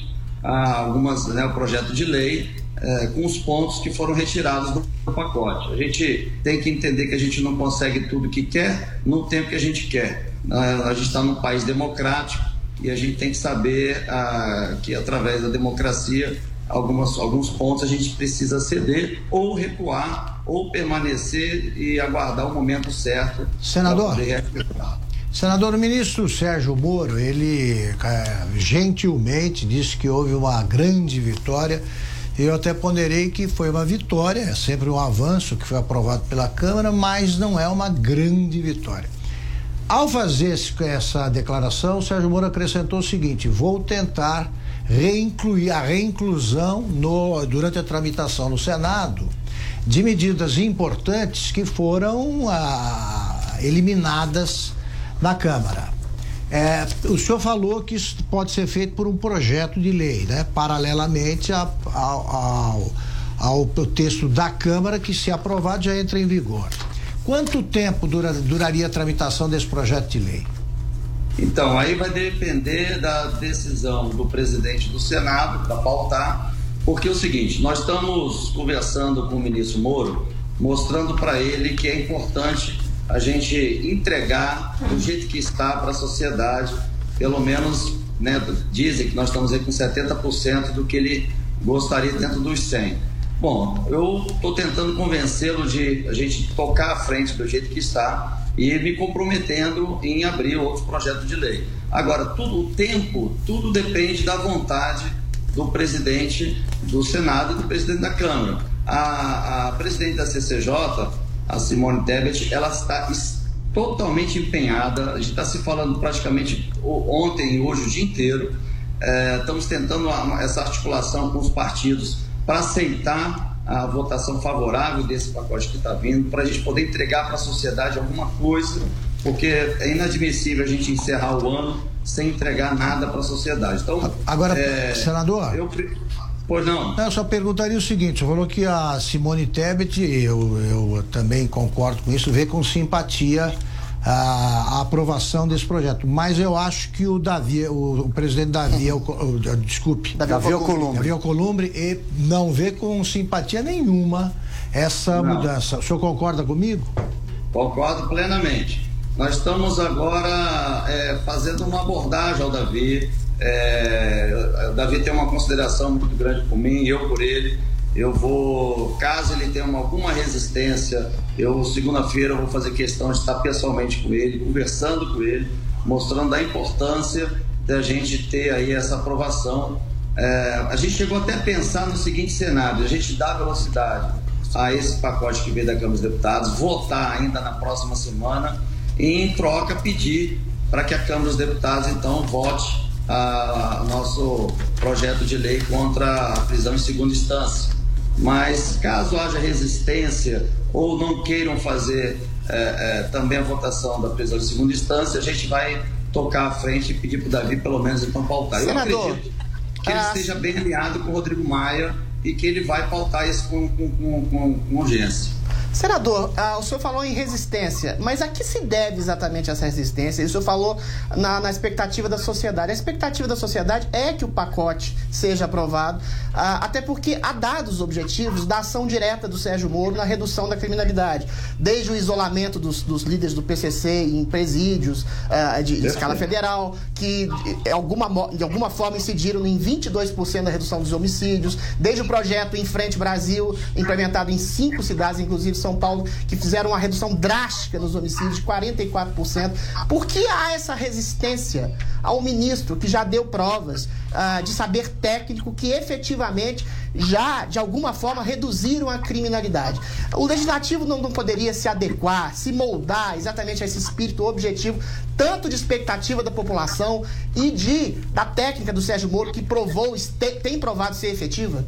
a algumas né, o projeto de lei é, com os pontos que foram retirados do pacote. A gente tem que entender que a gente não consegue tudo que quer no tempo que a gente quer. A gente está num país democrático e a gente tem que saber ah, que através da democracia algumas, alguns pontos a gente precisa ceder ou recuar ou permanecer e aguardar o momento certo. Senador, senador o ministro Sérgio Moro, ele é, gentilmente disse que houve uma grande vitória. Eu até ponderei que foi uma vitória, é sempre um avanço que foi aprovado pela Câmara, mas não é uma grande vitória. Ao fazer essa declaração, Sérgio Moro acrescentou o seguinte: vou tentar reincluir a reinclusão no, durante a tramitação no Senado de medidas importantes que foram ah, eliminadas na Câmara. É, o senhor falou que isso pode ser feito por um projeto de lei, né? Paralelamente a, ao, ao, ao texto da Câmara que, se aprovado, já entra em vigor. Quanto tempo dura, duraria a tramitação desse projeto de lei? Então, aí vai depender da decisão do presidente do Senado para pautar, porque é o seguinte: nós estamos conversando com o ministro Moro, mostrando para ele que é importante a gente entregar do jeito que está para a sociedade, pelo menos, né, dizem que nós estamos aí com 70% do que ele gostaria dentro dos 100%. Bom, eu estou tentando convencê-lo de a gente tocar à frente do jeito que está e me comprometendo em abrir outro projeto de lei. Agora, tudo o tempo, tudo depende da vontade do presidente do Senado e do presidente da Câmara. A, a presidente da CCJ, a Simone Tebet, ela está totalmente empenhada. A gente está se falando praticamente ontem e hoje o dia inteiro. É, estamos tentando essa articulação com os partidos para aceitar a votação favorável desse pacote que está vindo, para a gente poder entregar para a sociedade alguma coisa, porque é inadmissível a gente encerrar o ano sem entregar nada para a sociedade. Então, agora, é, senador. Eu, Pois não. Eu só perguntaria o seguinte: você falou que a Simone Tebet, eu, eu também concordo com isso, vê com simpatia a, a, aprovação desse projeto. Mas eu acho que o Davi, o, o presidente Davi, o, o, desculpe, Davi Alcolumbre. Davi Alcolumbre não vê com simpatia nenhuma essa não. mudança. O senhor concorda comigo? Concordo plenamente. nós estamos agora é, fazendo uma abordagem ao Davi. É, Davi tem uma consideração muito grande por mim, eu por ele. Eu vou, caso ele tenha uma, alguma resistência, eu segunda-feira vou fazer questão de estar pessoalmente com ele, conversando com ele, mostrando a importância da gente ter aí essa aprovação. É, a gente chegou até a pensar no seguinte cenário: a gente dá velocidade a esse pacote que veio da Câmara dos Deputados, votar ainda na próxima semana e, em troca, pedir para que a Câmara dos Deputados então vote a, nosso projeto de lei contra a prisão em segunda instância. Mas caso haja resistência ou não queiram fazer é, é, também a votação da prisão em segunda instância, a gente vai tocar à frente e pedir para o Davi pelo menos então pautar. Senador, Eu acredito que ele esteja bem alinhado com o Rodrigo Maia e que ele vai pautar isso com, com, com, com urgência. Senador, ah, o senhor falou em resistência, mas a que se deve exatamente essa resistência? O senhor falou na, na expectativa da sociedade. A expectativa da sociedade é que o pacote seja aprovado, ah, até porque há dados objetivos da ação direta do Sérgio Moro na redução da criminalidade, desde o isolamento dos, dos líderes do PCC em presídios ah, de, de escala federal, que de alguma, de alguma forma incidiram em 22% da redução dos homicídios, desde o projeto Em Frente Brasil, implementado em cinco cidades, inclusive são Paulo, que fizeram uma redução drástica nos homicídios, de 44%. Por que há essa resistência ao ministro, que já deu provas uh, de saber técnico que efetivamente já, de alguma forma, reduziram a criminalidade? O legislativo não, não poderia se adequar, se moldar exatamente a esse espírito objetivo, tanto de expectativa da população e de da técnica do Sérgio Moro, que provou, tem provado ser efetiva?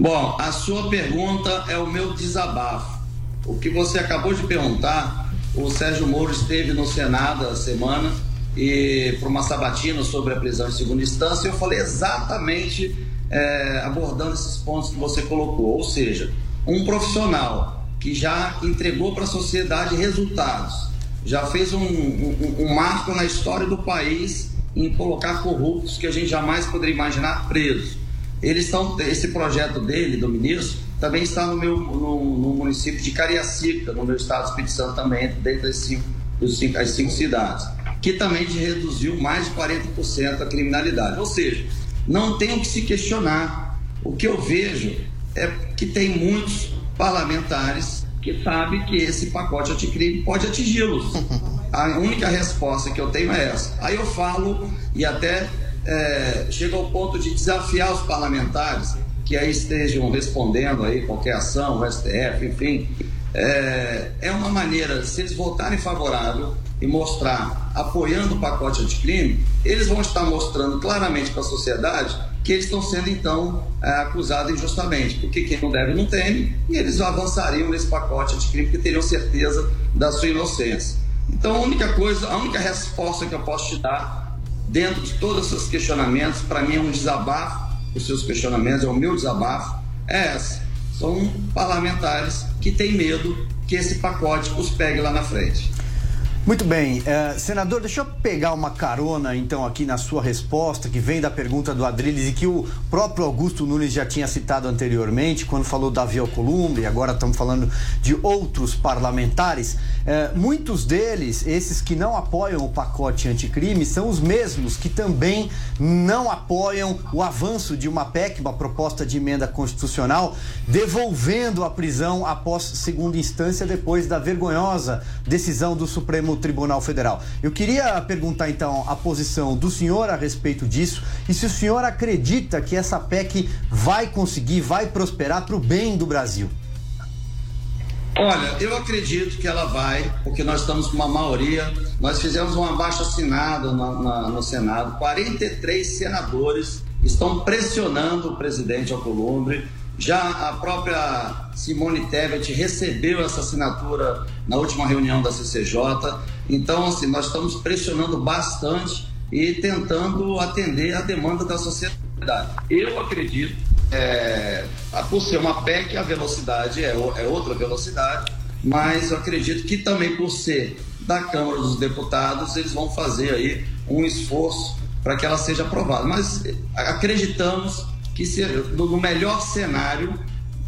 Bom, a sua pergunta é o meu desabafo. O que você acabou de perguntar, o Sérgio Moro esteve no Senado a semana e para uma sabatina sobre a prisão em segunda instância, eu falei exatamente é, abordando esses pontos que você colocou. Ou seja, um profissional que já entregou para a sociedade resultados, já fez um, um, um marco na história do país em colocar corruptos que a gente jamais poderia imaginar presos eles estão, esse projeto dele, do ministro, também está no meu no, no município de Cariacica, no meu estado do Espírito Santo também, dentro das cinco, dos cinco, as cinco cidades, que também reduziu mais de 40% a criminalidade. Ou seja, não tem o que se questionar. O que eu vejo é que tem muitos parlamentares que sabem que esse pacote anticrime pode atingi-los. A única resposta que eu tenho é essa. Aí eu falo e até é, chega ao ponto de desafiar os parlamentares que aí estejam respondendo aí qualquer ação, o STF, enfim. É, é uma maneira, se eles votarem favorável e mostrar apoiando o pacote anticrime, eles vão estar mostrando claramente para a sociedade que eles estão sendo então é, acusados injustamente, porque quem não deve não teme, e eles avançariam nesse pacote anticrime porque teriam certeza da sua inocência. Então a única coisa, a única resposta que eu posso te dar dentro de todos esses questionamentos, para mim é um desabafo, os seus questionamentos, é o meu desabafo, é essa. São parlamentares que têm medo que esse pacote os pegue lá na frente. Muito bem. Uh, senador, deixa eu pegar uma carona, então, aqui na sua resposta, que vem da pergunta do Adriles e que o próprio Augusto Nunes já tinha citado anteriormente, quando falou da Via Columbre, agora estamos falando de outros parlamentares. Uh, muitos deles, esses que não apoiam o pacote anticrime, são os mesmos que também não apoiam o avanço de uma PEC, uma proposta de emenda constitucional, devolvendo a prisão após segunda instância, depois da vergonhosa decisão do Supremo Supremo Tribunal Federal. Eu queria perguntar então a posição do senhor a respeito disso e se o senhor acredita que essa PEC vai conseguir, vai prosperar para o bem do Brasil. Olha, eu acredito que ela vai, porque nós estamos com uma maioria. Nós fizemos um abaixo assinado no, na, no Senado. 43 senadores estão pressionando o presidente Alcolumbre já a própria Simone Tebet recebeu essa assinatura na última reunião da CCJ. Então, assim, nós estamos pressionando bastante e tentando atender a demanda da sociedade. Eu acredito, é, por ser uma PEC, a velocidade é, é outra velocidade, mas eu acredito que também por ser da Câmara dos Deputados, eles vão fazer aí um esforço para que ela seja aprovada. Mas acreditamos que no melhor cenário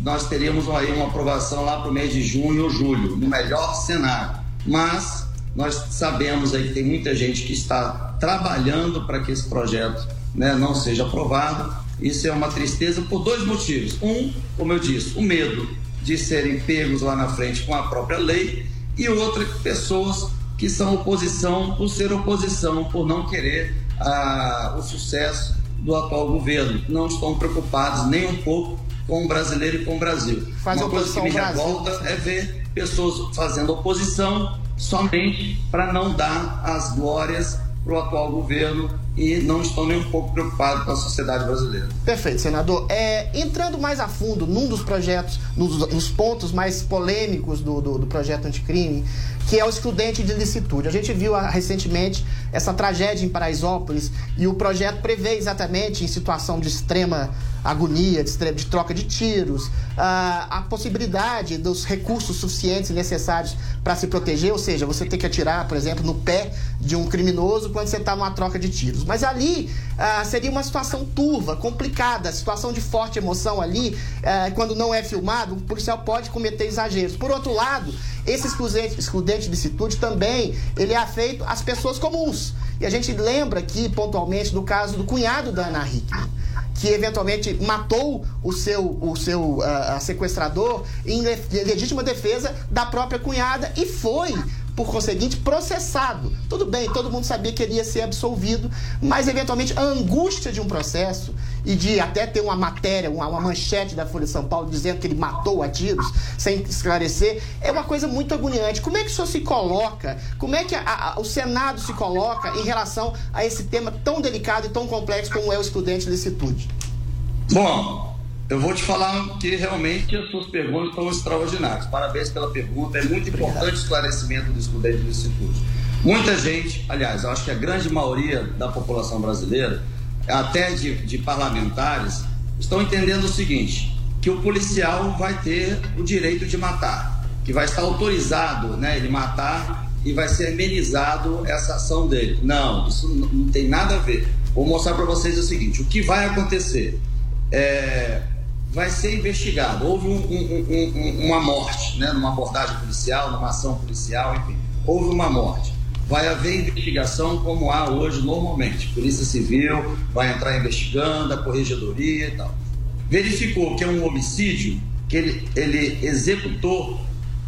nós teríamos aí uma aprovação lá para o mês de junho ou julho, no melhor cenário. Mas Nós sabemos aí que tem muita gente que está trabalhando para que esse projeto né, não seja aprovado. Isso é uma tristeza por dois motivos. Um, como eu disse, o medo de serem pegos lá na frente com a própria lei, e outra, pessoas que são oposição por ser oposição, por não querer ah, o sucesso do atual governo. Não estão preocupados nem um pouco com o brasileiro e com o Brasil. Faz Uma coisa que me revolta é ver pessoas fazendo oposição somente para não dar as glórias para o atual governo e não estão nem um pouco preocupados com a sociedade brasileira. Perfeito, senador. É, entrando mais a fundo num dos projetos, nos, nos pontos mais polêmicos do, do, do, projeto anticrime, que é o excludente de licitude. A gente viu ah, recentemente essa tragédia em Paraisópolis e o projeto prevê exatamente em situação de extrema agonia, de, de troca de tiros, a, ah, a possibilidade dos recursos suficientes e necessários para se proteger, ou seja, você tem que atirar, por exemplo, no pé de um criminoso quando você está numa troca de tiros. Mas ali ah, seria uma situação turva, complicada, situação de forte emoção ali, ah, quando não é filmado, o policial pode cometer exageros. Por outro lado, esse excludente, excludente de licitude também ele é afeito às pessoas comuns. E a gente lembra aqui pontualmente do caso do cunhado da Ana Hickman que eventualmente matou o seu, o seu uh, sequestrador em legítima defesa da própria cunhada e foi por conseguinte, processado. Tudo bem, todo mundo sabia que ele ia ser absolvido, mas eventualmente a angústia de um processo e de até ter uma matéria, uma, uma, manchete da Folha de São Paulo dizendo que ele matou a tiros, sem esclarecer, é uma coisa muito agoniante. Como é que o senhor se coloca, como é que a, a, o Senado se coloca em relação a esse tema tão delicado e tão complexo como é o estudante de licitude? Bom, eu vou te falar que realmente as suas perguntas estão extraordinárias. Parabéns pela pergunta. É muito importante o esclarecimento do estudante do Instituto. Muita gente, aliás, eu acho que a grande maioria da população brasileira, até de, de parlamentares, estão entendendo o seguinte: que o policial vai ter o direito de matar, que vai estar autorizado né, ele matar e vai ser amenizado essa ação dele. Não, isso não tem nada a ver. Vou mostrar para vocês o seguinte: o que vai acontecer? É, vai ser investigado. Houve um, um, um, uma morte, né, numa abordagem policial, numa ação policial, enfim, houve uma morte. Vai haver investigação como há hoje normalmente. Polícia Civil vai entrar investigando, a corregedoria e tal. Verificou que é um homicídio, que ele, ele executou,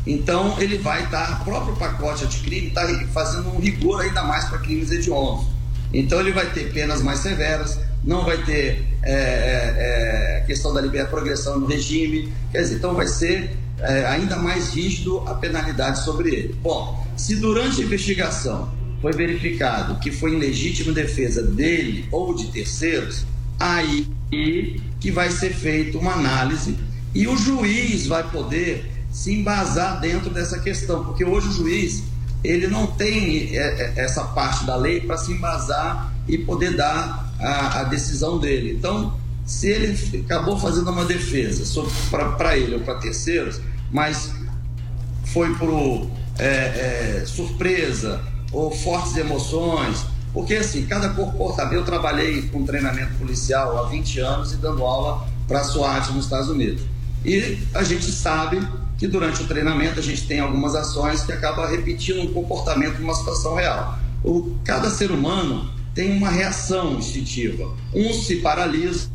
então ele vai estar, o próprio pacote anticrime está fazendo um rigor ainda mais para crimes hediondos. Então ele vai ter penas mais severas, não vai ter é, é, é questão da liberdade progressão no regime, quer dizer, então vai ser é, ainda mais rígido a penalidade sobre ele. Bom, se durante a investigação foi verificado que foi em legítima defesa dele ou de terceiros, aí que vai ser feita uma análise e o juiz vai poder se embasar dentro dessa questão, porque hoje o juiz ele não tem é, essa parte da lei para se embasar e poder dar a, a decisão dele. Então, se ele acabou fazendo uma defesa para ele ou para terceiros, mas foi por é, é, surpresa ou fortes emoções, porque assim, cada comportamento, eu trabalhei com treinamento policial há 20 anos e dando aula para a SWAT nos Estados Unidos. E a gente sabe que durante o treinamento a gente tem algumas ações que acabam repetindo um comportamento numa situação real. O, cada ser humano tem uma reação instintiva. Uns se paralisam,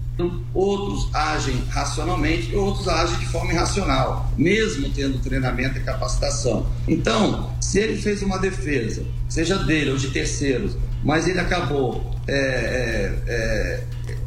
outros agem racionalmente outros agem de forma irracional, mesmo tendo treinamento e capacitação. Então, se ele fez uma defesa, seja dele ou de terceiros, mas ele acabou é, é, é,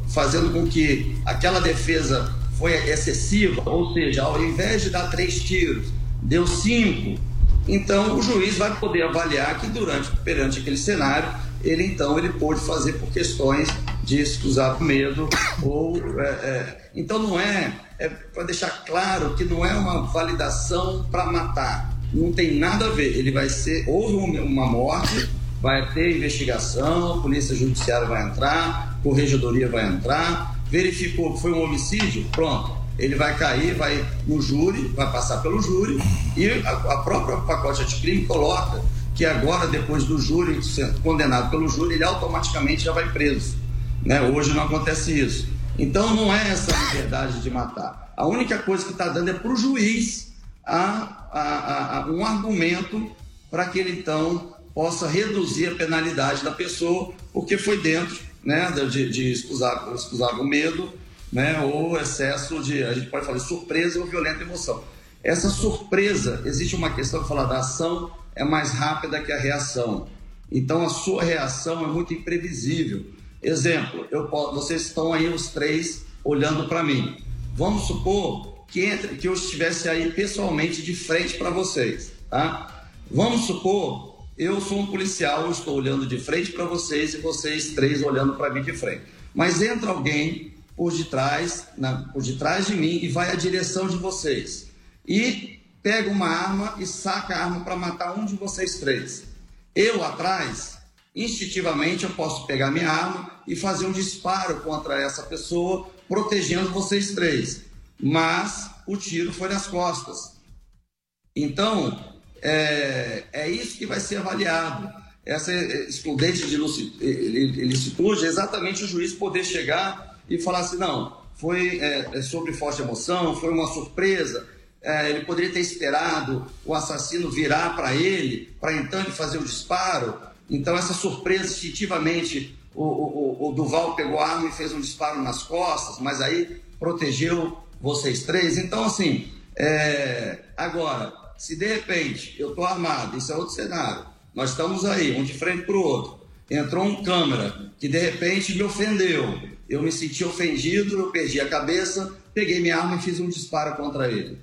fazendo com que aquela defesa foi excessiva, ou seja, ao invés de dar três tiros, deu cinco, então o juiz vai poder avaliar que durante perante aquele cenário ele então ele pôde fazer por questões de excusar medo ou é, é, então não é, é para deixar claro que não é uma validação para matar. Não tem nada a ver. Ele vai ser houve uma morte vai ter investigação polícia judiciária vai entrar corregedoria vai entrar verificou que foi um homicídio pronto. Ele vai cair, vai no júri, vai passar pelo júri e a, a própria pacote anticrime coloca que agora, depois do júri ser condenado pelo júri, ele automaticamente já vai preso. Né? Hoje não acontece isso. Então não é essa liberdade de matar. A única coisa que está dando é para o juiz a, a, a, um argumento para que ele então possa reduzir a penalidade da pessoa, porque foi dentro né, de, de excusar o medo né, ou excesso de, a gente pode falar, surpresa ou violenta emoção. Essa surpresa, existe uma questão que fala da ação é mais rápida que a reação. Então a sua reação é muito imprevisível. Exemplo, eu, vocês estão aí os três olhando para mim. Vamos supor que, entre, que eu estivesse aí pessoalmente de frente para vocês, tá? Vamos supor, eu sou um policial, eu estou olhando de frente para vocês e vocês três olhando para mim de frente. Mas entra alguém por detrás, na, por detrás de mim e vai à direção de vocês. E pega uma arma e saca a arma para matar um de vocês três. Eu atrás, instintivamente, eu posso pegar minha arma e fazer um disparo contra essa pessoa, protegendo vocês três. Mas o tiro foi nas costas. Então, é, é isso que vai ser avaliado. Essa excludente de licitude é exatamente o juiz poder chegar e falar assim: não, foi é, é, sobre forte emoção, foi uma surpresa. É, ele poderia ter esperado o assassino virar para ele, para então ele fazer o disparo. Então, essa surpresa, instintivamente, o, o, o, Duval pegou a arma e fez um disparo nas costas, mas aí protegeu vocês três. Então, assim, é... agora, se de repente eu estou armado, isso é outro cenário, nós estamos aí, um de frente para o outro, entrou um câmera que de repente me ofendeu, eu me senti ofendido, eu perdi a cabeça, peguei minha arma e fiz um disparo contra ele.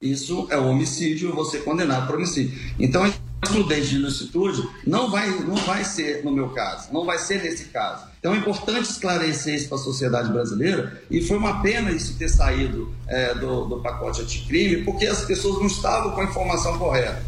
Isso é homicídio, vou ser condenado por homicídio. Então, excludente de ilicitude não vai, não vai ser no meu caso, não vai ser nesse caso. Então é importante esclarecer isso para a sociedade brasileira e foi uma pena isso ter saído é, do, do pacote anticrime, porque as pessoas não estavam com a informação correta.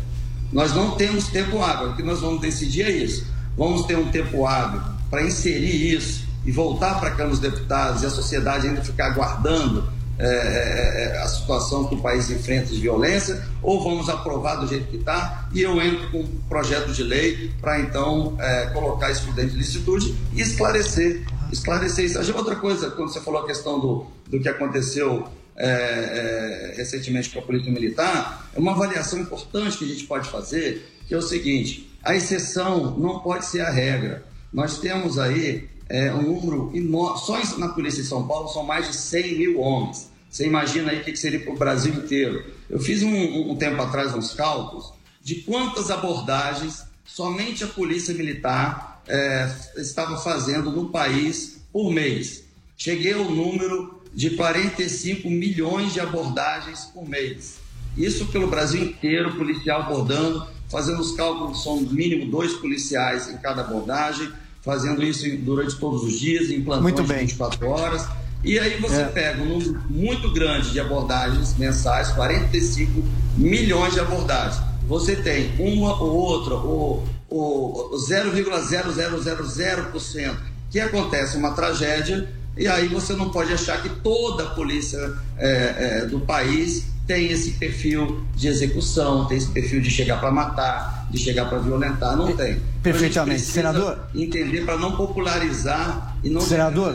Nós não temos tempo hábil, o que nós vamos decidir é isso. Vamos ter um tempo hábil para inserir isso e voltar para a Câmara dos Deputados e a sociedade ainda ficar aguardando é, é, é, a situação que o país enfrenta de violência, ou vamos aprovar do jeito que está, e eu entro com um projeto de lei para então é, colocar estudante de licitude e esclarecer, esclarecer isso. Outra coisa, quando você falou a questão do, do que aconteceu é, recentemente com a Polícia Militar, é uma avaliação importante que a gente pode fazer, que é o seguinte, a exceção não pode ser a regra. Nós temos aí é, um número enorme. Só na Polícia de São Paulo são mais de 100 mil homens. Você imagina aí o que seria para o Brasil inteiro. Eu fiz um, um tempo atrás uns cálculos de quantas abordagens somente a Polícia Militar é, estava fazendo no país por mês. Cheguei ao número de 45 milhões de abordagens por mês. Isso pelo Brasil inteiro, policial abordando, fazendo os cálculos, são no mínimo dois policiais em cada abordagem fazendo isso durante todos os dias, em plantões de 24 horas. E aí você é. pega um número muito grande de abordagens mensais, 45 milhões de abordagens. Você tem uma ou outra, ou, ou 0,0000%, que acontece uma tragédia, e aí você não pode achar que toda a polícia é, é, do país tem esse perfil de execução, tem esse perfil de chegar para matar, de chegar para violentar, não tem. Perfeitamente, senador. Entender para não popularizar e não senador,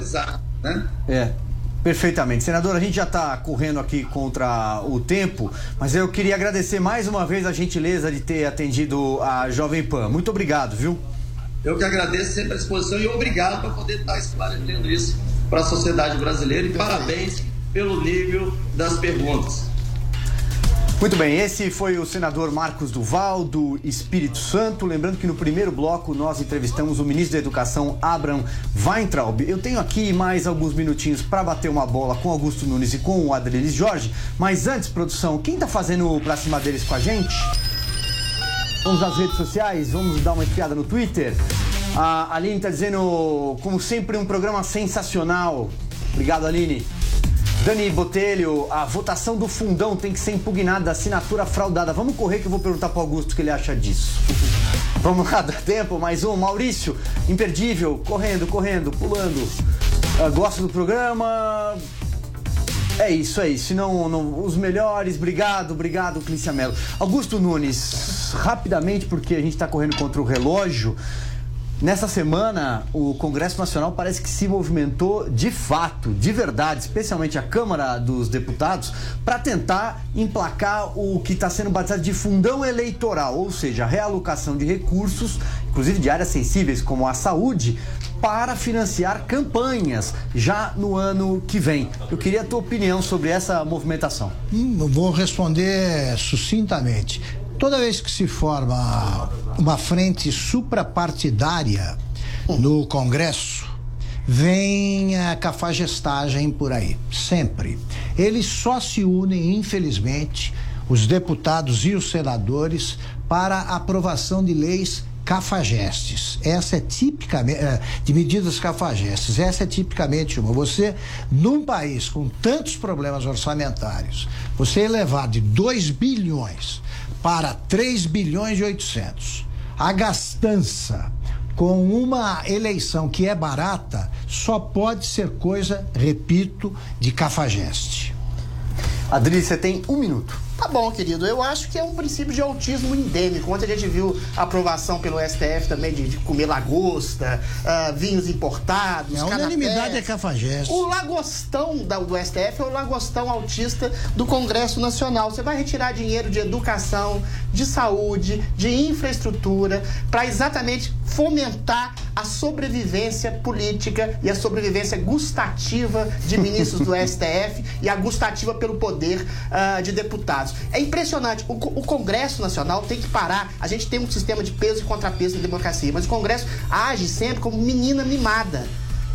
né? É. Perfeitamente. Senador, a gente já está correndo aqui contra o tempo, mas eu queria agradecer mais uma vez a gentileza de ter atendido a Jovem Pan. Muito obrigado, viu? Eu que agradeço sempre a disposição e obrigado por poder estar esclarecendo isso para a sociedade brasileira e parabéns pelo nível das perguntas. Muito bem, esse foi o senador Marcos Duval, do Espírito Santo. Lembrando que no primeiro bloco nós entrevistamos o ministro da Educação, Abraham Weintraub. Eu tenho aqui mais alguns minutinhos para bater uma bola com Augusto Nunes e com o Adriles Jorge. Mas antes, produção, quem está fazendo pra cima deles com a gente? Vamos às redes sociais, vamos dar uma espiada no Twitter. A Aline está dizendo, como sempre, um programa sensacional. Obrigado, Aline. Dani Botelho, a votação do fundão tem que ser impugnada, assinatura fraudada. Vamos correr que eu vou perguntar para Augusto o que ele acha disso. Vamos lá, dá tempo, mais um. Maurício, imperdível, correndo, correndo, pulando. Uh, gosto do programa. É isso, é isso. Não, não, os melhores, obrigado, obrigado, Clícia Mello. Augusto Nunes, rapidamente, porque a gente está correndo contra o relógio. Nessa semana, o Congresso Nacional parece que se movimentou de fato, de verdade, especialmente a Câmara dos Deputados, para tentar emplacar o que está sendo batizado de fundão eleitoral, ou seja, a realocação de recursos, inclusive de áreas sensíveis como a saúde, para financiar campanhas já no ano que vem. Eu queria a tua opinião sobre essa movimentação. Hum, vou responder sucintamente. Toda vez que se forma uma frente suprapartidária no Congresso, vem a cafagestagem por aí, sempre. Eles só se unem, infelizmente, os deputados e os senadores, para aprovação de leis cafajestes. Essa é tipicamente, é, de medidas cafajestes, essa é tipicamente uma. Você, num país com tantos problemas orçamentários, você elevar de 2 bilhões para 3 bilhões e 800, a gastança com uma eleição que é barata, só pode ser coisa, repito, de cafajeste. Adri, você tem um minuto. Tá bom, querido. Eu acho que é um princípio de autismo endêmico. Ontem a gente viu a aprovação pelo STF também de, de comer lagosta, uh, vinhos importados. A unanimidade é cafajeste. O lagostão da, do STF é o lagostão autista do Congresso Nacional. Você vai retirar dinheiro de educação, de saúde, de infraestrutura, para exatamente fomentar a sobrevivência política e a sobrevivência gustativa de ministros do STF e a gustativa pelo poder uh, de deputados. É impressionante. O, o, Congresso Nacional tem que parar. A gente tem um sistema de peso e contrapeso na democracia, mas o Congresso age sempre como menina mimada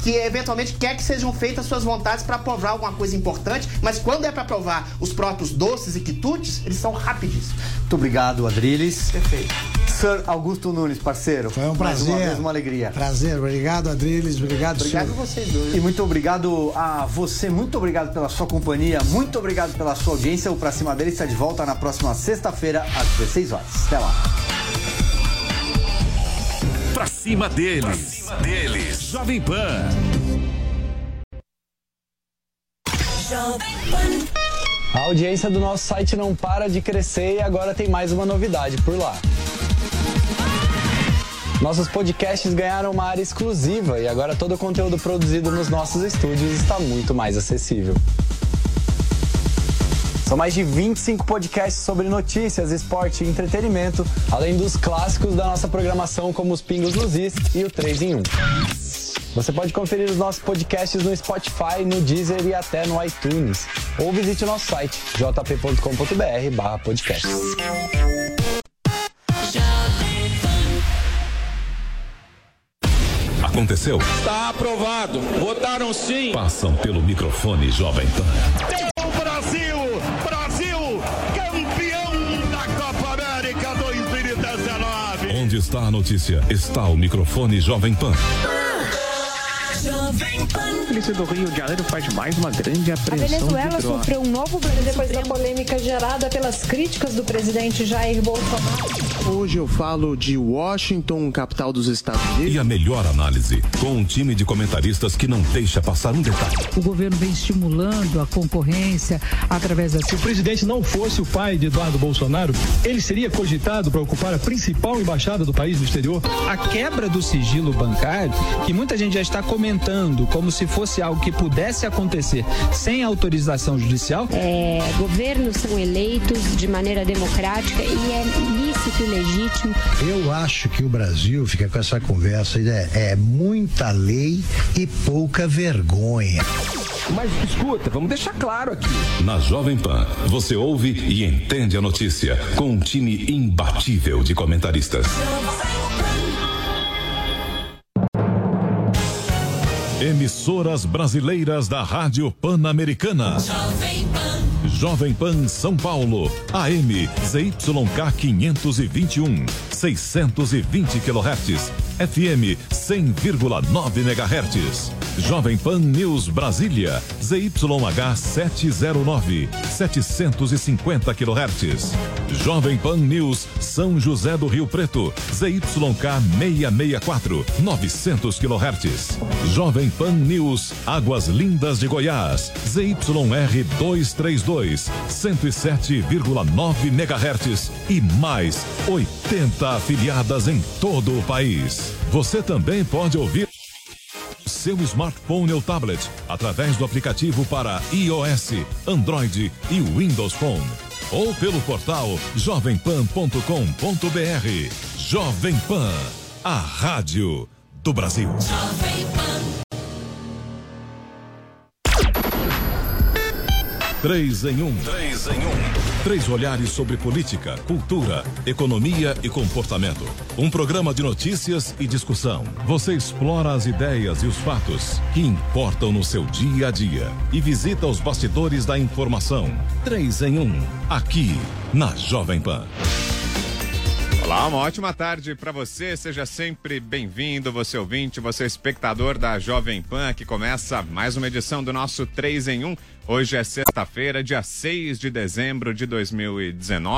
que eventualmente quer que sejam feitas suas vontades para aprovar alguma coisa importante, mas quando é para aprovar os próprios doces e quitutes, eles são rapidíssimos. Muito obrigado, Adriles. Perfeito. Sir Augusto Nunes, parceiro. Foi um prazer. Mais uma vez, uma alegria. Prazer. Obrigado, Adriles. Obrigado, Obrigado senhor. a vocês dois. E muito obrigado a você. Muito obrigado pela sua companhia. Muito obrigado pela sua audiência. O Pra Cima dele está de volta na próxima sexta-feira, às 16 horas. Até lá. Pra cima deles. Pra cima deles. Jovem Pan. A audiência do nosso site não para de crescer e agora tem mais uma novidade por lá. Nossos podcasts ganharam uma área exclusiva e agora todo o conteúdo produzido nos nossos estúdios está muito mais acessível. São mais de 25 podcasts sobre notícias, esporte e entretenimento, além dos clássicos da nossa programação como os Pingos nos Is e o 3 em 1. Você pode conferir os nossos podcasts no Spotify, no Deezer e até no iTunes. Ou visite o nosso site jp.com.br barra podcasts. Aconteceu? Está aprovado. Votaram sim. Passam pelo microfone Jovem Pan. Brasil! Brasil! Está a notícia? Está o microfone Jovem Pan. A polícia do Rio de Janeiro faz mais uma grande apreensão A Venezuela sofreu um novo depois da polêmica gerada pelas críticas do presidente Jair Bolsonaro. Hoje eu falo de Washington, capital dos Estados Unidos. E a melhor análise, com um time de comentaristas que não deixa passar um detalhe. O governo vem estimulando a concorrência através da... Se o presidente não fosse o pai de Eduardo Bolsonaro, ele seria cogitado para ocupar a principal embaixada do país no exterior? A quebra do sigilo bancário, que muita gente já está comentando como se fosse algo que pudesse acontecer sem autorização judicial. É, governos são eleitos de maneira democrática e é lícito e legítimo. Eu acho que o Brasil fica com essa conversa, é, é muita lei e pouca vergonha. Mas escuta, vamos deixar claro aqui. Na Jovem Pan, você ouve e entende a notícia com um time imbatível de comentaristas. Emissoras brasileiras da Rádio Pan-Americana. Jovem Pan. Jovem Pan São Paulo, AM ZYK 521, 620 kHz, FM 100,9 MHz. Jovem Pan News Brasília, ZYH 709, 750 kHz. Jovem Pan News São José do Rio Preto, ZYK 664, 900 kHz. Jovem Pan News Águas Lindas de Goiás, ZYR 232, 107,9 MHz e mais 80 50 afiliadas em todo o país. Você também pode ouvir seu smartphone ou tablet através do aplicativo para iOS, Android e Windows Phone ou pelo portal jovempan.com.br. Jovem Pan, a rádio do Brasil. Três em um. Três em um. Três olhares sobre política, cultura, economia e comportamento. Um programa de notícias e discussão. Você explora as ideias e os fatos que importam no seu dia a dia e visita os bastidores da informação. Três em um. Aqui na Jovem Pan. Olá, uma ótima tarde para você. Seja sempre bem-vindo, você ouvinte, você espectador da Jovem Pan, que começa mais uma edição do nosso 3 em 1. Hoje é sexta-feira, dia 6 de dezembro de 2019.